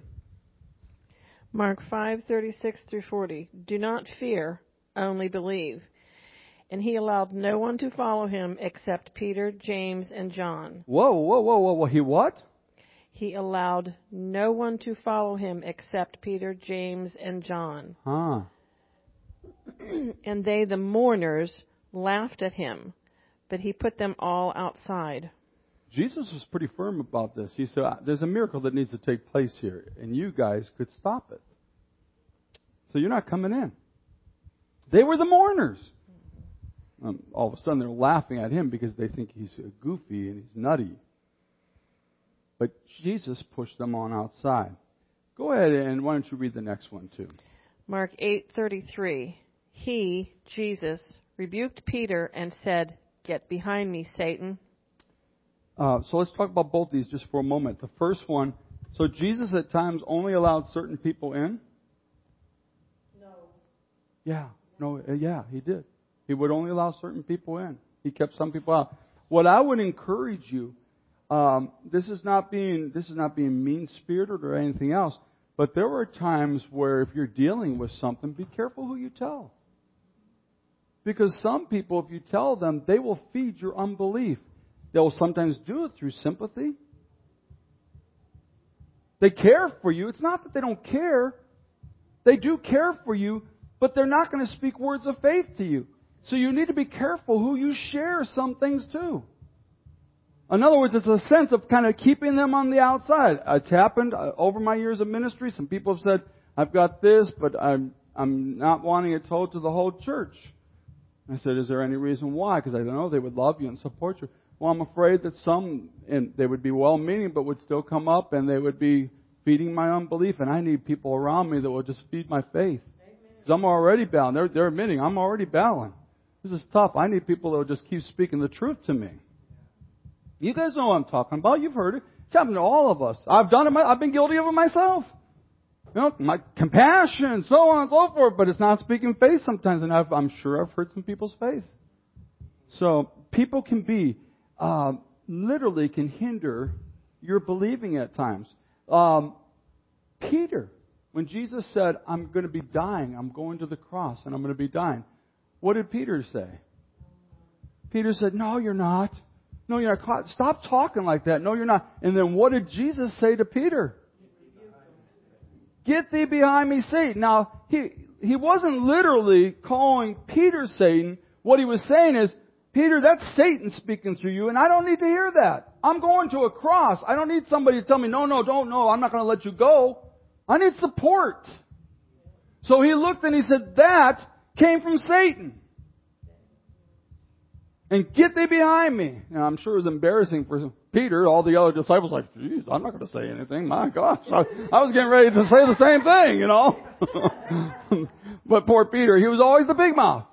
Mark 5:36 through 40. Do not fear, only believe. And he allowed no one to follow him except Peter, James, and John. Whoa, whoa, whoa, whoa, whoa. He what? He allowed no one to follow him except Peter, James, and John. Huh. and they, the mourners, laughed at him but he put them all outside. Jesus was pretty firm about this. He said, uh, There's a miracle that needs to take place here, and you guys could stop it. So you're not coming in. They were the mourners. Um, all of a sudden, they're laughing at him because they think he's goofy and he's nutty. But Jesus pushed them on outside. Go ahead and why don't you read the next one too? Mark 8:33. He, Jesus, rebuked Peter and said, "Get behind me, Satan." Uh, so let's talk about both these just for a moment. The first one, so Jesus at times only allowed certain people in. No. Yeah, no, uh, yeah, he did. He would only allow certain people in. He kept some people out. What I would encourage you, um, this is not being this is not being mean spirited or anything else, but there are times where if you're dealing with something, be careful who you tell. Because some people, if you tell them, they will feed your unbelief. They'll sometimes do it through sympathy. They care for you. It's not that they don't care. They do care for you, but they're not going to speak words of faith to you. So you need to be careful who you share some things to. In other words, it's a sense of kind of keeping them on the outside. It's happened uh, over my years of ministry. Some people have said, I've got this, but I'm, I'm not wanting it told to the whole church. I said, is there any reason why? Because I don't know they would love you and support you. Well, I'm afraid that some, and they would be well-meaning, but would still come up and they would be feeding my unbelief. And I need people around me that will just feed my faith. Because I'm already battling. They're, they're admitting I'm already battling. This is tough. I need people that will just keep speaking the truth to me. You guys know what I'm talking about. You've heard it. It's happened to all of us. I've done it. I've been guilty of it myself. You know, my compassion, so on and so forth. But it's not speaking faith sometimes, and I've, I'm sure I've hurt some people's faith. So people can be um, literally can hinder your believing at times. Um, Peter, when Jesus said, "I'm going to be dying. I'm going to the cross, and I'm going to be dying," what did Peter say? Peter said, "No, you're not." No, you're not. Stop talking like that. No, you're not. And then what did Jesus say to Peter? Get thee behind me, Satan. Now, he, he wasn't literally calling Peter Satan. What he was saying is, Peter, that's Satan speaking through you, and I don't need to hear that. I'm going to a cross. I don't need somebody to tell me, no, no, don't, no, I'm not going to let you go. I need support. So he looked and he said, that came from Satan and get thee behind me. Now, I'm sure it was embarrassing for Peter. All the other disciples like, geez, I'm not going to say anything. My gosh, I, I was getting ready to say the same thing, you know. but poor Peter, he was always the big mouth.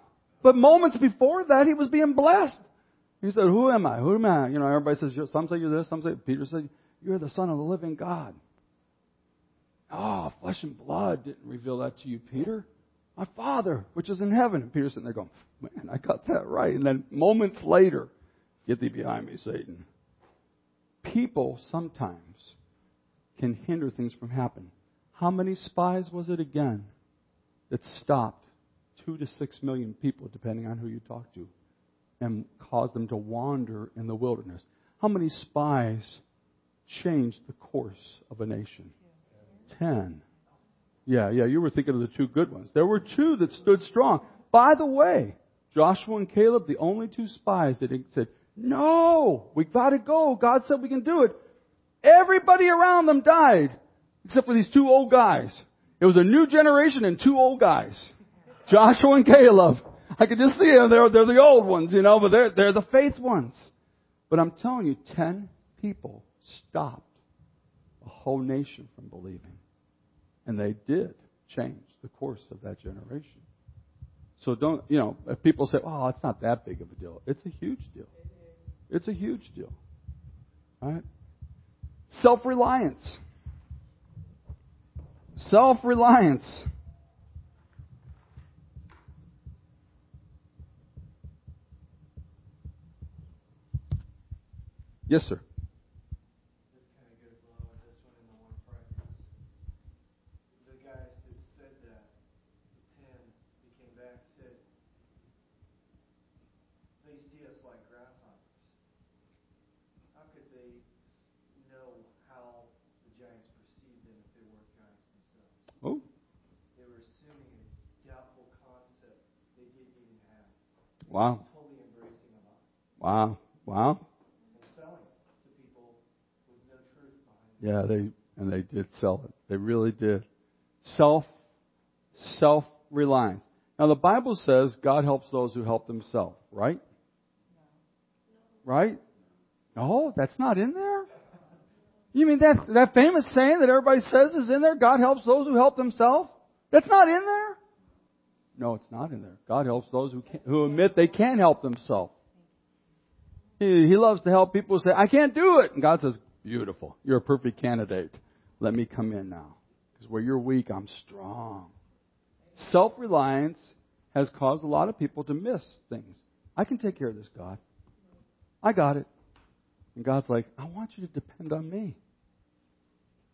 But moments before that, he was being blessed. He said, "Who am I? Who am I?" You know, everybody says, "Some say you're this, some say." Peter said, "You're the Son of the Living God." Oh, flesh and blood didn't reveal that to you, Peter my Father, which is in heaven. And Peter's sitting there going, man, I got that right. And then moments later, get thee behind me, Satan. People sometimes can hinder things from happening. How many spies was it again that stopped two to six million people, depending on who you talk to, and caused them to wander in the wilderness? How many spies changed the course of a nation? Ten. Yeah, yeah, you were thinking of the two good ones. There were two that stood strong. By the way, Joshua and Caleb, the only two spies that said, no, we gotta go. God said we can do it. Everybody around them died, except for these two old guys. It was a new generation and two old guys. Joshua and Caleb. I could just see them. They're, they're the old ones, you know, but they're, they're the faith ones. But I'm telling you, ten people stopped a whole nation from believing. And they did change the course of that generation. So don't, you know, if people say, oh, it's not that big of a deal. It's a huge deal. It's a huge deal. All right? Self reliance. Self reliance. Yes, sir. Oh. They were assuming a doubtful concept they didn't even have. Wow. Wow. Wow. Yeah, they and they did sell it. They really did. Self self reliance. Now the Bible says God helps those who help themselves, right? Right? No, that's not in there. You mean that that famous saying that everybody says is in there? God helps those who help themselves. That's not in there. No, it's not in there. God helps those who can, who admit they can't help themselves. He, he loves to help people say, "I can't do it," and God says, "Beautiful, you're a perfect candidate. Let me come in now, because where you're weak, I'm strong." Self-reliance has caused a lot of people to miss things. I can take care of this, God. I got it. And God's like, I want you to depend on me.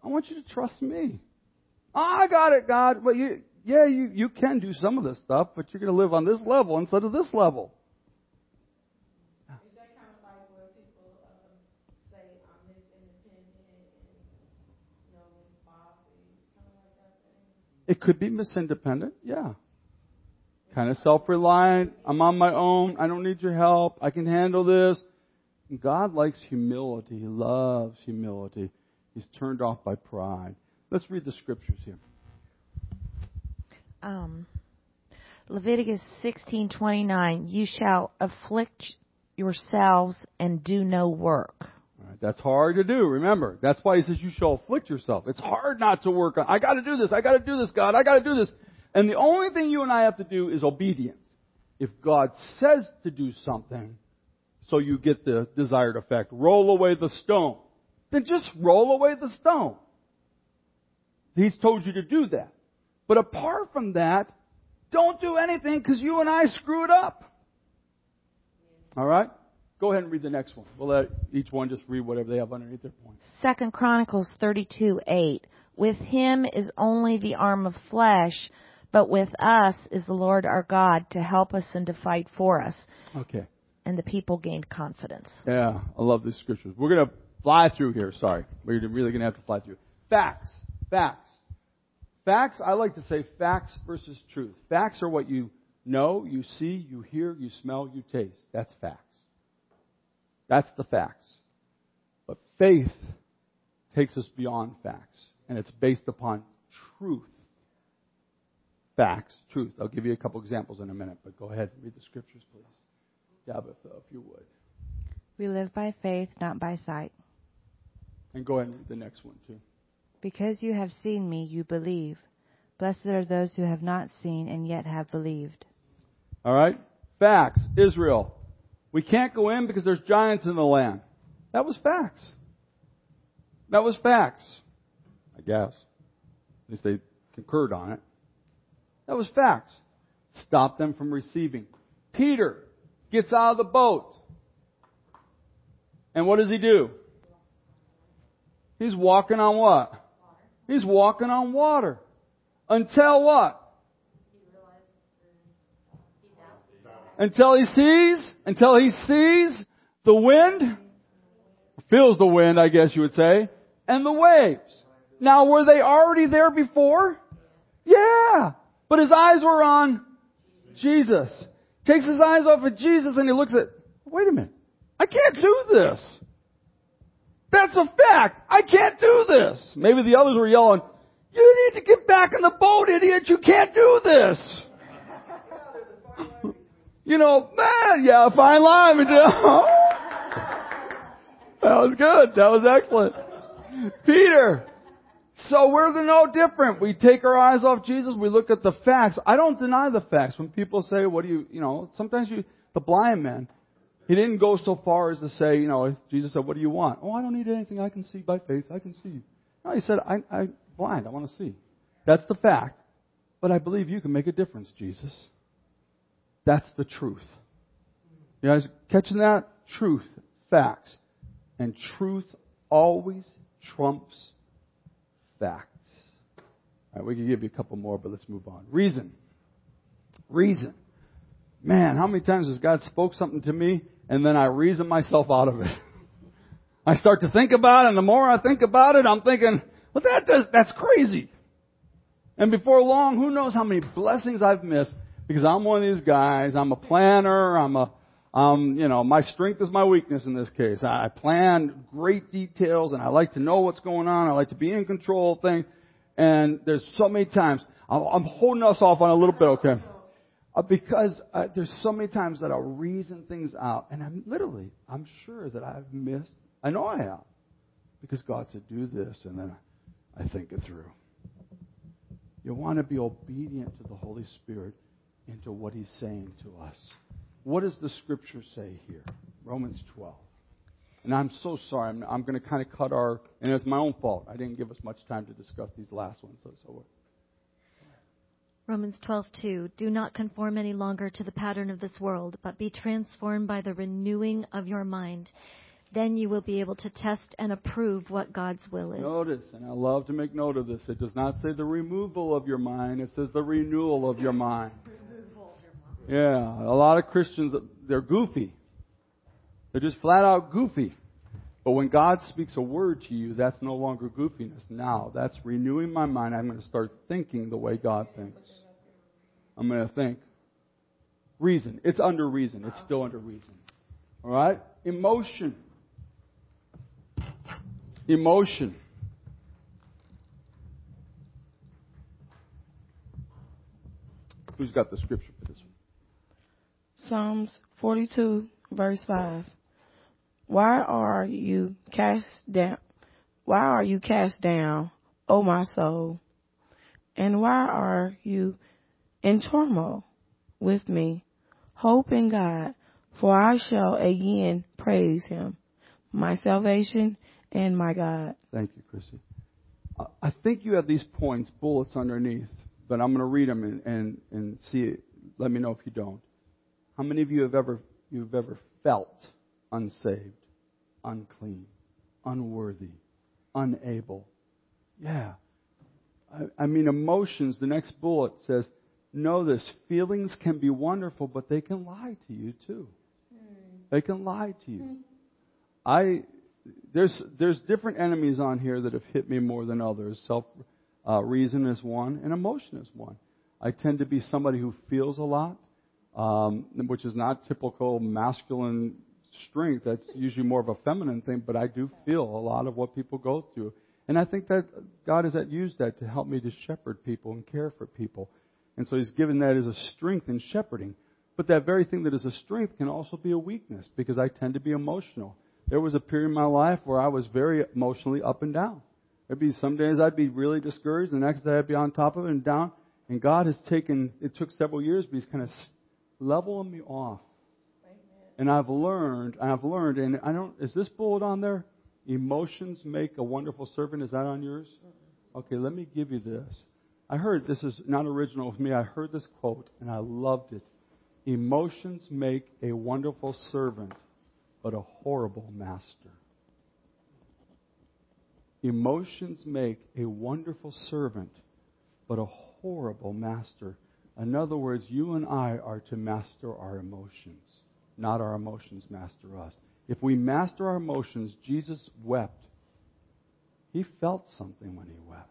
I want you to trust me. I got it, God. Well, you, yeah, you, you can do some of this stuff, but you're going to live on this level instead of this level. Is that kind of like where people um, say I'm this independent and you know this bossy, kind of like that thing? It could be misindependent, yeah. Kind of self-reliant. I'm on my own. I don't need your help. I can handle this. God likes humility. He loves humility. He's turned off by pride. Let's read the scriptures here. Um, Leviticus 16:29 You shall afflict yourselves and do no work. Right, that's hard to do. Remember, that's why he says you shall afflict yourself. It's hard not to work on. I got to do this. I got to do this, God. I got to do this. And the only thing you and I have to do is obedience. If God says to do something, so you get the desired effect, roll away the stone, then just roll away the stone. He's told you to do that. But apart from that, don't do anything because you and I screw it up. All right? Go ahead and read the next one. We'll let each one just read whatever they have underneath their point. Second Chronicles 32 8. With him is only the arm of flesh, but with us is the Lord our God to help us and to fight for us. Okay. And the people gained confidence. Yeah, I love these scriptures. We're going to fly through here. Sorry. We're really going to have to fly through. Facts. Facts. Facts, I like to say facts versus truth. Facts are what you know, you see, you hear, you smell, you taste. That's facts. That's the facts. But faith takes us beyond facts, and it's based upon truth. Facts, truth. I'll give you a couple examples in a minute, but go ahead and read the scriptures, please. Tabitha, if you would. We live by faith, not by sight. And go ahead and read the next one, too. Because you have seen me, you believe. Blessed are those who have not seen and yet have believed. All right? Facts. Israel. We can't go in because there's giants in the land. That was facts. That was facts. I guess. At least they concurred on it. That was facts. Stop them from receiving. Peter gets out of the boat. And what does he do? He's walking on what? He's walking on water. Until what? Until he sees, until he sees the wind, feels the wind, I guess you would say, and the waves. Now, were they already there before? Yeah. But his eyes were on Jesus. Takes his eyes off of Jesus and he looks at, wait a minute. I can't do this. That's a fact. I can't do this. Maybe the others were yelling, you need to get back in the boat, idiot. You can't do this. you know, man, yeah, a fine line. that was good. That was excellent. Peter. So we're no different. We take our eyes off Jesus. We look at the facts. I don't deny the facts. When people say, what do you, you know, sometimes you, the blind man, he didn't go so far as to say, you know, Jesus said, what do you want? Oh, I don't need anything. I can see by faith. I can see. No, he said, I, I'm blind. I want to see. That's the fact. But I believe you can make a difference, Jesus. That's the truth. You guys catching that? Truth. Facts. And truth always trumps facts. All right, we can give you a couple more, but let's move on. Reason. Reason. Man, how many times has God spoke something to me and then I reason myself out of it? I start to think about it, and the more I think about it, I'm thinking, well, that does, that's crazy. And before long, who knows how many blessings I've missed because I'm one of these guys. I'm a planner. I'm a, Um, you know, my strength is my weakness in this case. I plan great details and I like to know what's going on. I like to be in control of things. And there's so many times, I'm, I'm holding us off on a little bit, okay? Uh, because uh, there's so many times that I'll reason things out, and I'm literally, I'm sure that I've missed. I know I have, because God said do this, and then I think it through. You want to be obedient to the Holy Spirit into what He's saying to us. What does the Scripture say here? Romans 12. And I'm so sorry. I'm, I'm going to kind of cut our, and it's my own fault. I didn't give us much time to discuss these last ones. So, so Romans 12:2 Do not conform any longer to the pattern of this world, but be transformed by the renewing of your mind. Then you will be able to test and approve what God's will is. Notice, and I love to make note of this. It does not say the removal of your mind. It says the renewal of your mind. Yeah, a lot of Christians they're goofy. They're just flat out goofy. But when God speaks a word to you, that's no longer goofiness. Now, that's renewing my mind. I'm going to start thinking the way God thinks. I'm going to think. Reason. It's under reason. It's still under reason. All right? Emotion. Emotion. Who's got the scripture for this one? Psalms 42, verse 5. Why are you cast down? Why are you cast down, O my soul? And why are you in turmoil with me? Hope in God, for I shall again praise him, my salvation and my God. Thank you, Chrissy. I think you have these points, bullets underneath, but I'm going to read them and, and, and see it. Let me know if you don't. How many of you have ever, you've ever felt unsaved, unclean, unworthy, unable? Yeah. I, I mean, emotions, the next bullet says, know this feelings can be wonderful, but they can lie to you too. They can lie to you. I there's there's different enemies on here that have hit me more than others. Self uh, reason is one, and emotion is one. I tend to be somebody who feels a lot, um, which is not typical masculine strength. That's usually more of a feminine thing. But I do feel a lot of what people go through, and I think that God has used that to help me to shepherd people and care for people. And so He's given that as a strength in shepherding. But that very thing that is a strength can also be a weakness because I tend to be emotional. There was a period in my life where I was very emotionally up and down. There'd be some days I'd be really discouraged, the next day I'd be on top of it and down. And God has taken, it took several years, but He's kind of leveling me off. And I've learned, I've learned, and I don't, is this bullet on there? Emotions make a wonderful servant. Is that on yours? Mm-hmm. Okay, let me give you this. I heard, this is not original with me, I heard this quote and I loved it. Emotions make a wonderful servant, but a horrible master. Emotions make a wonderful servant, but a horrible master. In other words, you and I are to master our emotions, not our emotions master us. If we master our emotions, Jesus wept. He felt something when he wept.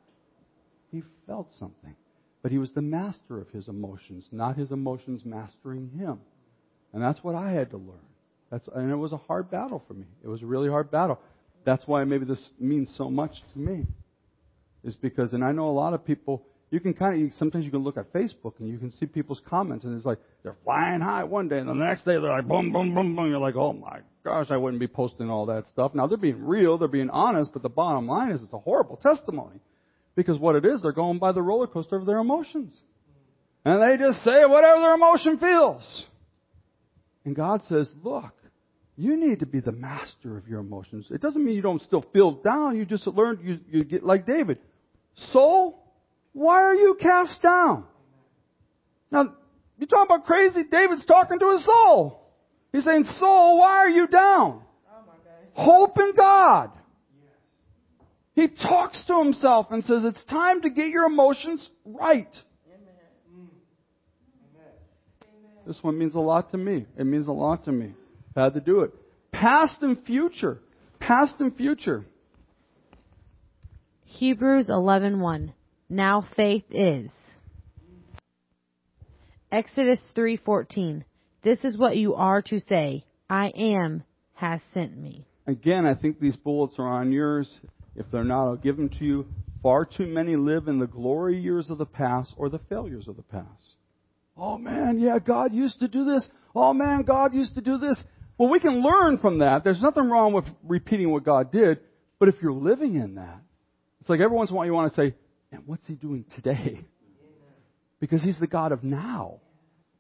He felt something. But he was the master of his emotions, not his emotions mastering him. And that's what I had to learn. That's, and it was a hard battle for me. It was a really hard battle. That's why maybe this means so much to me. Is because, and I know a lot of people, you can kind of, sometimes you can look at Facebook and you can see people's comments and it's like, they're flying high one day and the next day they're like, boom, boom, boom, boom. You're like, oh my gosh, I wouldn't be posting all that stuff. Now they're being real, they're being honest, but the bottom line is it's a horrible testimony. Because what it is, they're going by the roller coaster of their emotions. And they just say whatever their emotion feels. And God says, look, you need to be the master of your emotions. It doesn't mean you don't still feel down. You just learn, you, you get like David. Soul, why are you cast down? Now, you talk about crazy? David's talking to his soul. He's saying, soul, why are you down? Hope in God. He talks to himself and says, it's time to get your emotions right. This one means a lot to me. It means a lot to me. I had to do it. Past and future. Past and future. Hebrews 11:1. Now faith is. Exodus 3:14. This is what you are to say I am has sent me. Again, I think these bullets are on yours. If they're not, I'll give them to you. Far too many live in the glory years of the past or the failures of the past. Oh man, yeah, God used to do this. Oh man, God used to do this. Well, we can learn from that. There's nothing wrong with repeating what God did. But if you're living in that, it's like every once in a while you want to say, man, what's he doing today? Because he's the God of now.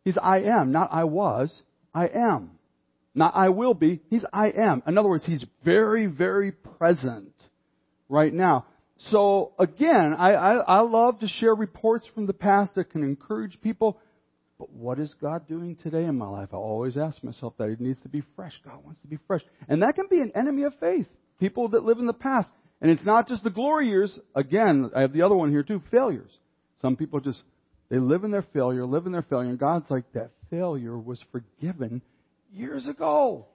He's I am, not I was. I am. Not I will be. He's I am. In other words, he's very, very present right now. So again, I, I, I love to share reports from the past that can encourage people. But what is God doing today in my life? I always ask myself that. It needs to be fresh. God wants to be fresh. And that can be an enemy of faith. People that live in the past. And it's not just the glory years. Again, I have the other one here too, failures. Some people just, they live in their failure, live in their failure, and God's like, that failure was forgiven years ago.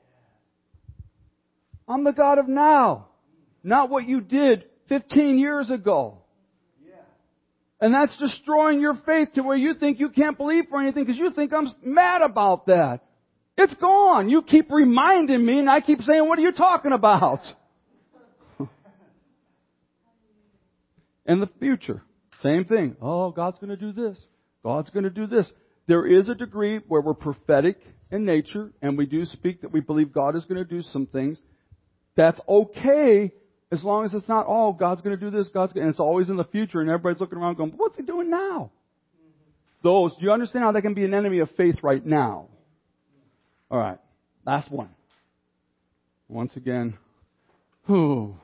I'm the God of now, not what you did 15 years ago. And that's destroying your faith to where you think you can't believe for anything because you think I'm mad about that. It's gone. You keep reminding me and I keep saying, what are you talking about? In the future, same thing. Oh, God's going to do this. God's going to do this. There is a degree where we're prophetic in nature and we do speak that we believe God is going to do some things. That's okay as long as it's not, oh, God's going to do this, God's going and it's always in the future and everybody's looking around going, what's he doing now? Those, do you understand how that can be an enemy of faith right now? Alright, last one. Once again, whew,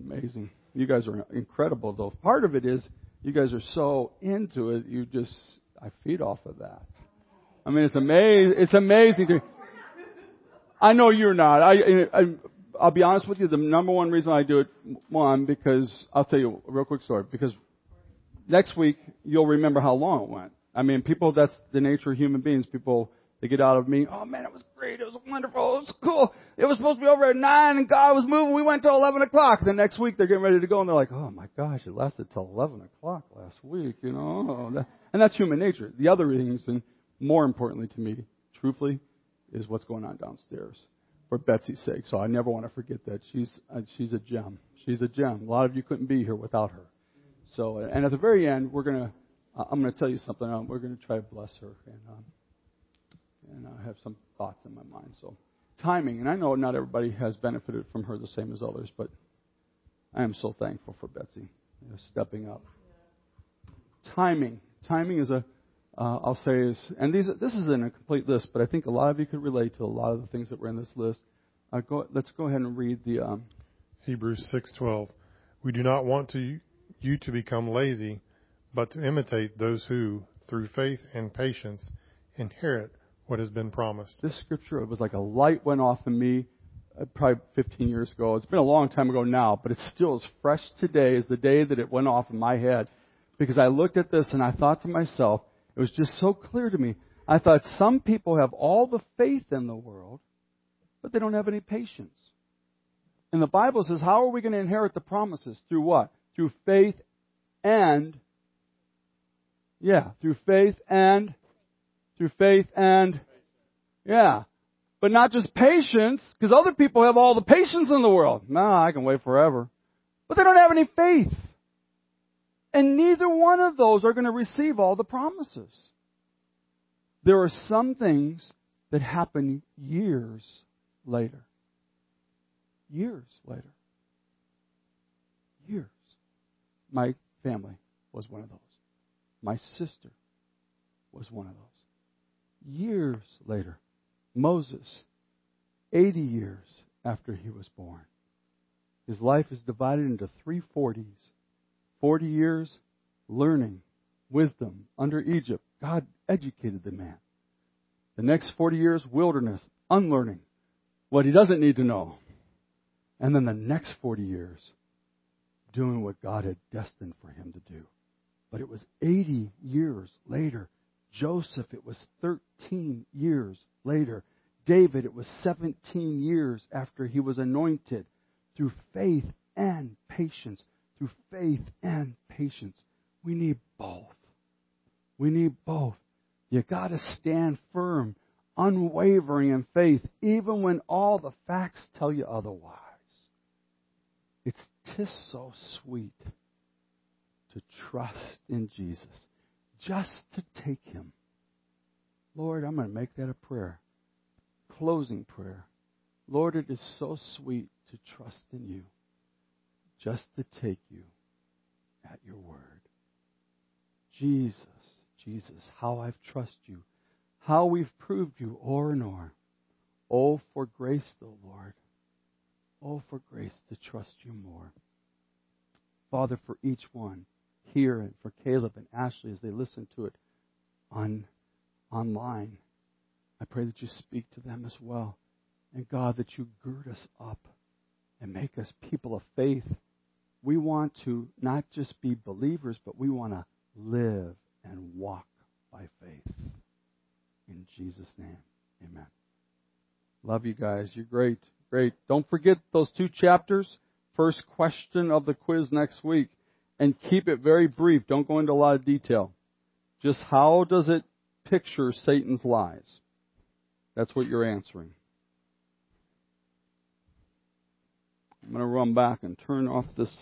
amazing. You guys are incredible though. Part of it is you guys are so into it, you just, I feed off of that. I mean, it's amazing, it's amazing to, I know you're not. I, I, I'll be honest with you. The number one reason I do it, one, because I'll tell you a real quick story. Because next week you'll remember how long it went. I mean, people. That's the nature of human beings. People they get out of me. Oh man, it was great. It was wonderful. It was cool. It was supposed to be over at nine, and God was moving. We went till eleven o'clock. The next week they're getting ready to go, and they're like, Oh my gosh, it lasted till eleven o'clock last week. You know, and that's human nature. The other things, and more importantly to me, truthfully, is what's going on downstairs for Betsy's sake. So I never want to forget that. She's uh, she's a gem. She's a gem. A lot of you couldn't be here without her. So and at the very end, we're gonna uh, I'm gonna tell you something. We're gonna try to bless her and um, and I have some thoughts in my mind. So timing, and I know not everybody has benefited from her the same as others, but I am so thankful for Betsy you know, stepping up. Timing, timing is a uh, I'll say is, and these, this isn't a complete list, but I think a lot of you could relate to a lot of the things that were in this list. Uh, go, let's go ahead and read the um, Hebrews 6:12. We do not want to, you to become lazy, but to imitate those who, through faith and patience, inherit what has been promised. This scripture, it was like a light went off in me uh, probably 15 years ago. It's been a long time ago now, but it's still as fresh today as the day that it went off in my head. Because I looked at this and I thought to myself, it was just so clear to me. I thought some people have all the faith in the world, but they don't have any patience. And the Bible says, how are we going to inherit the promises? Through what? Through faith and, yeah, through faith and, through faith and, yeah. But not just patience, because other people have all the patience in the world. No, I can wait forever. But they don't have any faith. And neither one of those are going to receive all the promises. There are some things that happen years later. Years later. Years. My family was one of those. My sister was one of those. Years later. Moses, 80 years after he was born. His life is divided into three forties 40 years learning wisdom under Egypt. God educated the man. The next 40 years, wilderness, unlearning what he doesn't need to know. And then the next 40 years, doing what God had destined for him to do. But it was 80 years later. Joseph, it was 13 years later. David, it was 17 years after he was anointed through faith and patience through faith and patience. We need both. We need both. You got to stand firm, unwavering in faith, even when all the facts tell you otherwise. It's tis so sweet to trust in Jesus, just to take Him. Lord, I'm going to make that a prayer. Closing prayer. Lord, it is so sweet to trust in you, just to take you at your word. Jesus, Jesus, how I've trusted you, how we've proved you o'er and o'er. Oh, for grace, though, Lord. Oh, for grace to trust you more. Father, for each one here and for Caleb and Ashley as they listen to it on online, I pray that you speak to them as well. And God, that you gird us up and make us people of faith. We want to not just be believers, but we want to live and walk by faith. In Jesus' name, amen. Love you guys. You're great. Great. Don't forget those two chapters. First question of the quiz next week. And keep it very brief. Don't go into a lot of detail. Just how does it picture Satan's lies? That's what you're answering. I'm going to run back and turn off this